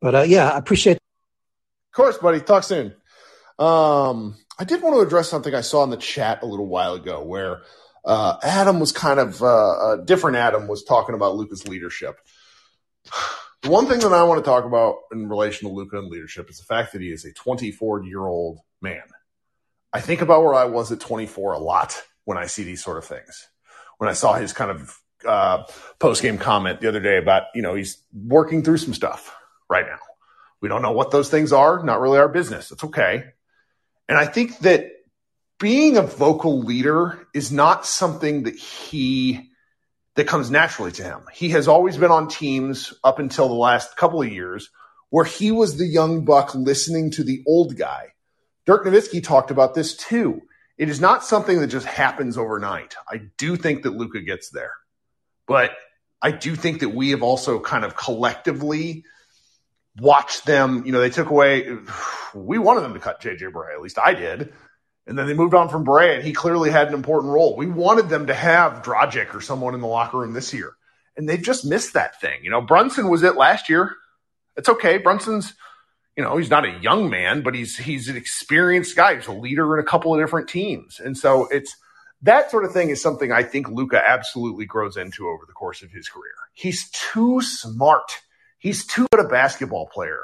But uh, yeah, I appreciate. Of course, buddy. Talk soon. Um, I did want to address something I saw in the chat a little while ago where uh, Adam was kind of uh, a different. Adam was talking about Luka's leadership. The one thing that I want to talk about in relation to Luka and leadership is the fact that he is a 24 year old man. I think about where I was at 24 a lot when I see these sort of things. When I saw his kind of uh, post game comment the other day about, you know, he's working through some stuff right now. We don't know what those things are. Not really our business. It's okay. And I think that being a vocal leader is not something that he that comes naturally to him. He has always been on teams up until the last couple of years where he was the young buck listening to the old guy. Dirk Nowitzki talked about this too. It is not something that just happens overnight. I do think that Luka gets there, but I do think that we have also kind of collectively watched them. You know, they took away, *sighs* we wanted them to cut JJ Barea, at least I did. And then they moved on from Barea, and he clearly had an important role. We wanted them to have Dragic or someone in the locker room this year, and they've just missed that thing. You know, Brunson was it last year. It's okay. Brunson's, you know, he's not a young man, but he's he's an experienced guy. He's a leader in a couple of different teams, and so it's that sort of thing is something I think Luka absolutely grows into over the course of his career. He's too smart. He's too good a basketball player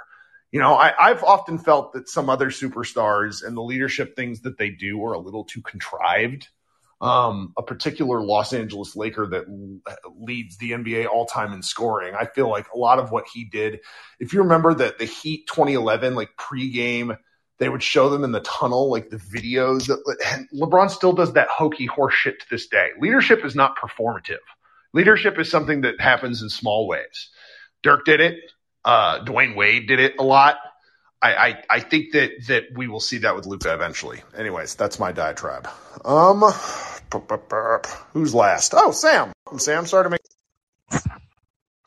you know, I, have often felt that some other superstars and the leadership things that they do are a little too contrived. Um, a particular Los Angeles Laker that leads the NBA all time in scoring. I feel like a lot of what he did, if you remember that the Heat 2011, like pregame, they would show them in the tunnel, like the videos. That, LeBron still does that hokey horse shit to this day. Leadership is not performative. Leadership is something that happens in small ways. Dirk did it. Uh, Dwyane Wade did it a lot. I, I, I think that that we will see that with Luka eventually. Anyways, that's my diatribe. Um, who's last? Oh, Sam. Sam, sorry to make.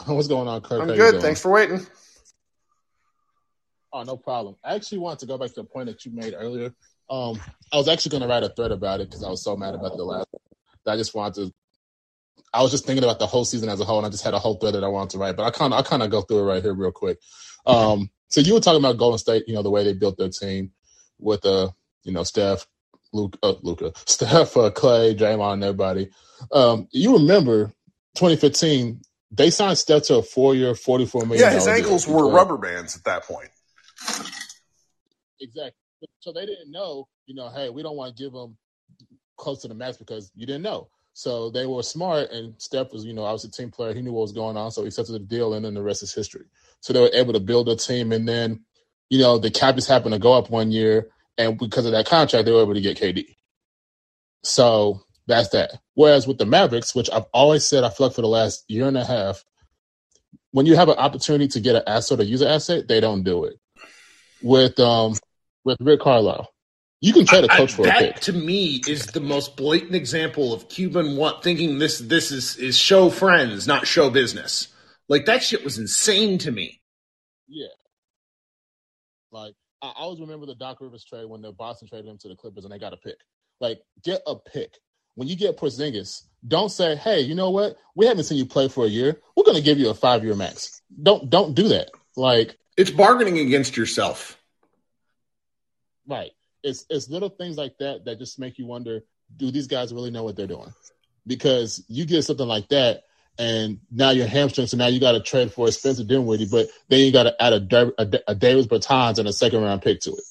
What's going on, Kirk? I'm good. Thanks for waiting. Oh, no problem. I actually want to go back to the point that you made earlier. Um, I was actually going to write a thread about it because I was so mad about the last. I just wanted to I was just thinking about the whole season as a whole, and I just had a whole thread that I wanted to write. But I kind of I kind of go through it right here real quick. Um, so you were talking about Golden State, you know, the way they built their team with uh, you know, Steph, Luke, uh, Luka, *laughs* Steph, uh, Clay, Draymond, and everybody. Um, you remember 2015? They signed Steph to a four-year, forty-four million. Yeah, his ankles were rubber bands at that point. Exactly. So they didn't know, you know, hey, we don't want to give them close to the max because you didn't know. So they were smart, and Steph was, you know, obviously a team player. He knew what was going on, so he accepted the deal, and then the rest is history. So they were able to build a team, and then, you know, the cap just happened to go up one year, and because of that contract, they were able to get KD. So that's that. Whereas with the Mavericks, which I've always said I feel like for the last year and a half, when you have an opportunity to get an asset or use an asset, they don't do it. With um with Rick Carlisle, you can try to coach I, for that, a pick. To me, is the most blatant example of Cuban what thinking this this is is show friends, not show business. Like that shit was insane to me. Yeah. Like I always remember the Doc Rivers trade when the Boston traded him to the Clippers and they got a pick. Like get a pick. When you get Porzingis, don't say, "Hey, you know what? We haven't seen you play for a year. We're going to give you a five year max." Don't don't do that. Like it's bargaining against yourself. Right it's it's little things like that that just make you wonder: Do these guys really know what they're doing? Because you get something like that, and now you're hamstring, so now you got to trade for Spencer Dinwiddie, but then you got to add a, a, a Davis Bertans and a second round pick to it.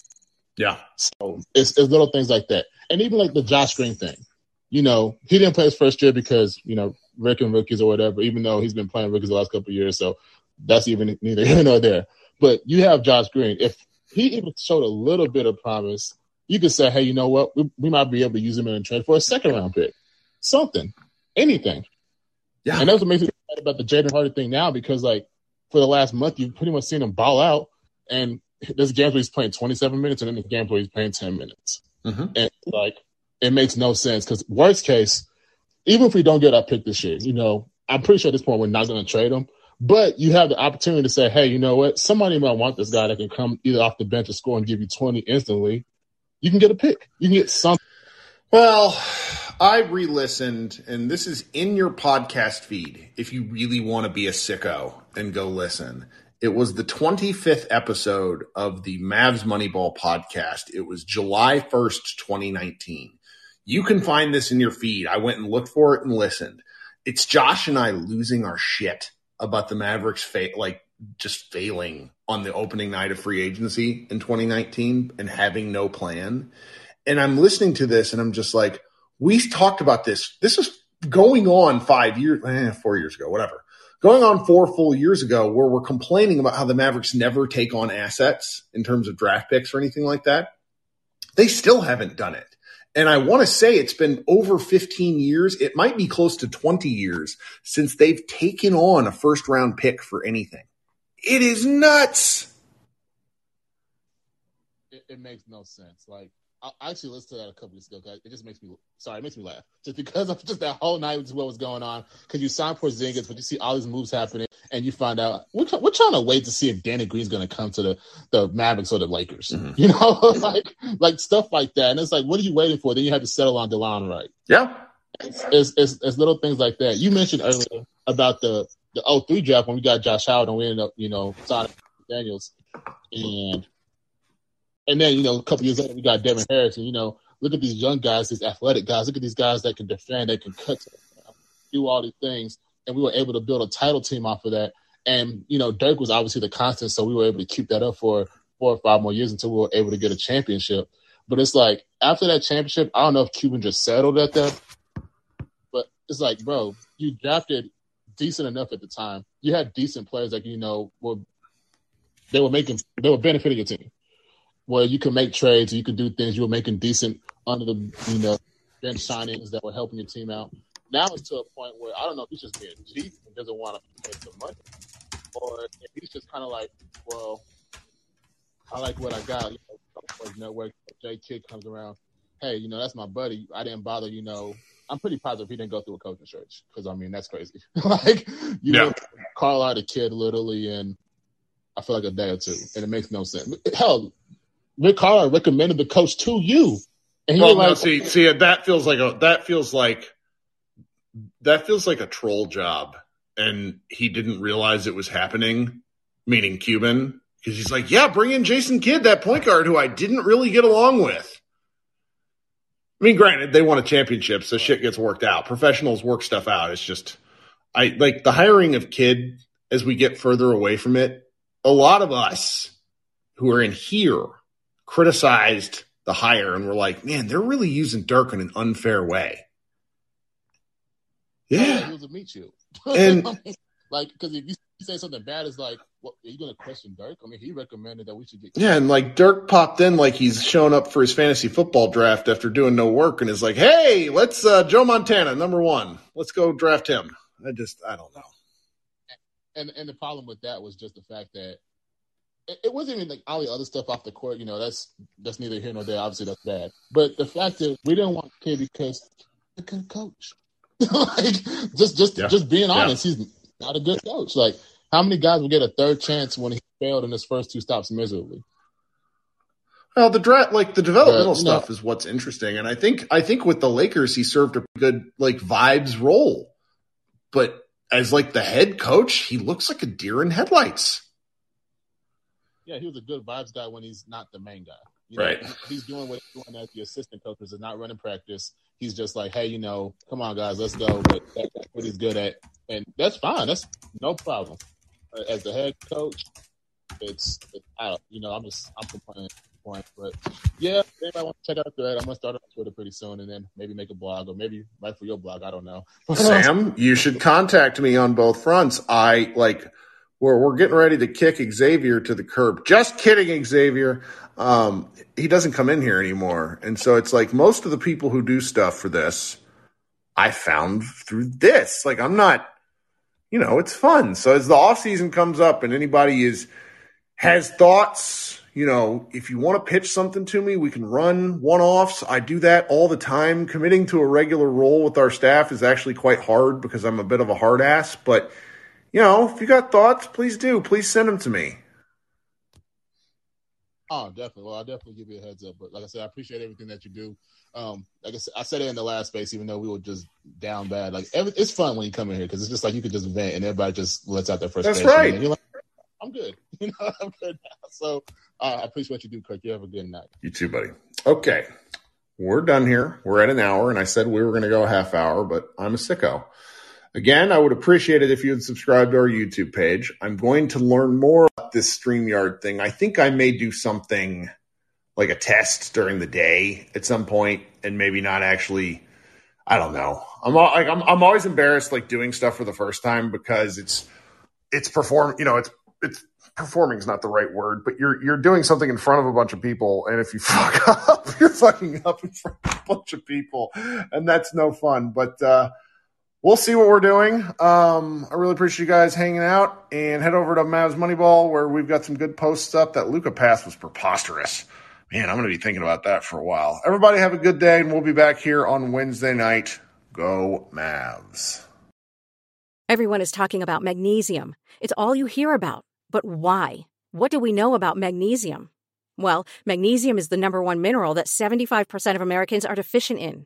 Yeah. So it's, it's little things like that, and even like the Josh Green thing. You know, he didn't play his first year because you know Rick and rookies or whatever. Even though he's been playing rookies the last couple of years, so that's even neither here nor there. But you have Josh Green. If he even showed a little bit of promise you could say, hey, you know what? We, we might be able to use him in a trade for a second round pick. Something. Anything. Yeah. And that's what makes me excited about the Jaden Hardy thing now because, like, for the last month, you've pretty much seen him ball out. And there's games where he's playing 27 minutes and then there's games where he's playing 10 minutes. Mm-hmm. And, like, it makes no sense because, worst case, even if we don't get our pick this year, you know, I'm pretty sure at this point we're not going to trade him. But you have the opportunity to say, hey, you know what? Somebody might want this guy that can come either off the bench or score and give you 20 instantly you can get a pick. You can get some. Well, I re listened, and this is in your podcast feed if you really want to be a sicko and go listen. It was the 25th episode of the Mavs Moneyball podcast. It was July 1st, 2019. You can find this in your feed. I went and looked for it and listened. It's Josh and I losing our shit about the Mavericks, fa- like just failing on the opening night of free agency in 2019 and having no plan. And I'm listening to this and I'm just like, we talked about this. This is going on five years, eh, four years ago, whatever. Going on four full years ago, where we're complaining about how the Mavericks never take on assets in terms of draft picks or anything like that. They still haven't done it. And I want to say it's been over 15 years. It might be close to 20 years since they've taken on a first round pick for anything. It is nuts. It, it makes no sense. Like I actually listened to that a couple weeks ago. It just makes me sorry. It makes me laugh just because of just that whole night with what was going on. Because you sign Porzingis, but you see all these moves happening, and you find out we're, we're trying to wait to see if Danny Green's going to come to the the Mavericks or the Lakers. Mm-hmm. *laughs* You know, *laughs* like like stuff like that. And it's like, what are you waiting for? Then you have to settle on Delon Wright. Yeah, it's, it's, it's, it's little things like that. You mentioned earlier about the the 03 draft when we got Josh Howard and we ended up, you know, signing Daniels, and and then, you know, a couple years later, we got Devin Harris. And, you know, look at these young guys, these athletic guys. Look at these guys that can defend, that can cut, do all these things. And we were able to build a title team off of that. And, you know, Dirk was obviously the constant. So we were able to keep that up for four or five more years until we were able to get a championship. But it's like, after that championship, I don't know if Cuban just settled at that. But it's like, bro, you drafted decent enough at the time. You had decent players that, you know, were, they were making, they were benefiting your team where you could make trades, you could do things. You were making decent under the you know bench signings that were helping your team out. Now it's to a point where I don't know if he's just being cheap and doesn't want to pay the money, or if he's just kind of like, well, I like what I got. You know, network. Jay Kidd comes around. Hey, you know that's my buddy. I didn't bother. You know, I'm pretty positive he didn't go through a coaching search because I mean that's crazy. *laughs* like you yeah. know, call out a kid literally in I feel like a day or two, and it makes no sense. Hell, Rick Carlisle recommended the coach to you. And well, like, no, see, see, that feels like a that feels like that feels like a troll job, and he didn't realize it was happening. Meaning Cuban, because he's like, yeah, bring in Jason Kidd, that point guard who I didn't really get along with. I mean, granted, they won a championship, so shit gets worked out. Professionals work stuff out. It's just, I like the hiring of Kidd as we get further away from it. A lot of us who are in here criticized the hire and were like, man, they're really using Dirk in an unfair way. Yeah. Was meet you. And *laughs* like, because if you say something bad, it's like, what, are you going to question Dirk? I mean, he recommended that we should get. Yeah. And like Dirk popped in like he's showing up for his fantasy football draft after doing no work and is like, hey, let's, uh, Joe Montana, number one, let's go draft him. I just, I don't know. And, and the problem with that was just the fact that it wasn't even like all the other stuff off the court. You know, that's that's neither here nor there. Obviously, that's bad. But the fact that we didn't want Kidd because a good coach. *laughs* like just just yeah. just being honest, yeah. he's not a good coach. Like how many guys will get a third chance when he failed in his first two stops miserably? Well, the draft, like the developmental but, stuff, is what's interesting, and I think I think with the Lakers, he served a good like vibes role, but as like the head coach, he looks like a deer in headlights yeah, he was a good vibes guy when he's not the main guy. You know, right. He's doing what he's doing as the assistant coaches and not running practice. He's just like, hey, you know, come on, guys, let's go. But that's what he's good at, and that's fine. That's no problem. As the head coach, it's, it's out. You know, I'm just I'm complaining point. But yeah, anybody want to check out the thread, I'm gonna start on Twitter pretty soon, and then maybe make a blog or maybe write for your blog. I don't know. *laughs* Sam, you should contact me on both fronts. I like we're, we're getting ready to kick Xavier to the curb. Just kidding, Xavier. Um, he doesn't come in here anymore. And so it's like most of the people who do stuff for this, I found through this. Like I'm not, you know, it's fun. So as the off season comes up and anybody is has thoughts, you know, if you want to pitch something to me, we can run one offs. I do that all the time. Committing to a regular role with our staff is actually quite hard because I'm a bit of a hard ass, but you know, if you got thoughts, please do. Please send them to me. Oh, definitely. Well, I'll definitely give you a heads up. But like I said, I appreciate everything that you do. Um, like I said, I said it in the last space, even though we were just down bad. Like every, it's fun when you come in here because it's just like you could just vent and everybody just lets out their frustration. That's right. And you're like, I'm good. *laughs* You know, I'm good now. So uh, I appreciate what you do, Kirk. You have a good night. You too, buddy. Okay. We're done here. We're at an hour, and I said we were going to go a half hour, but I'm a sicko. Again, I would appreciate it if you would subscribe to our YouTube page. I'm going to learn more about this StreamYard thing. I think I may do something like a test during the day at some point and maybe not actually I don't know. I'm like I'm I'm always embarrassed like doing stuff for the first time because it's it's perform, you know, it's it's performing is not the right word, but you're you're doing something in front of a bunch of people, and if you *laughs* fuck up, you're fucking up in front of a bunch of people, and that's no fun. But uh, we'll see what we're doing. Um, I really appreciate you guys hanging out, and head over to Mavs Moneyball where we've got some good posts up. That Luka pass was preposterous. Man, I'm going to be thinking about that for a while. Everybody have a good day, and we'll be back here on Wednesday night. Go Mavs. Everyone is talking about magnesium. It's all you hear about. But why? What do we know about magnesium? Well, magnesium is the number one mineral that 75% of Americans are deficient in.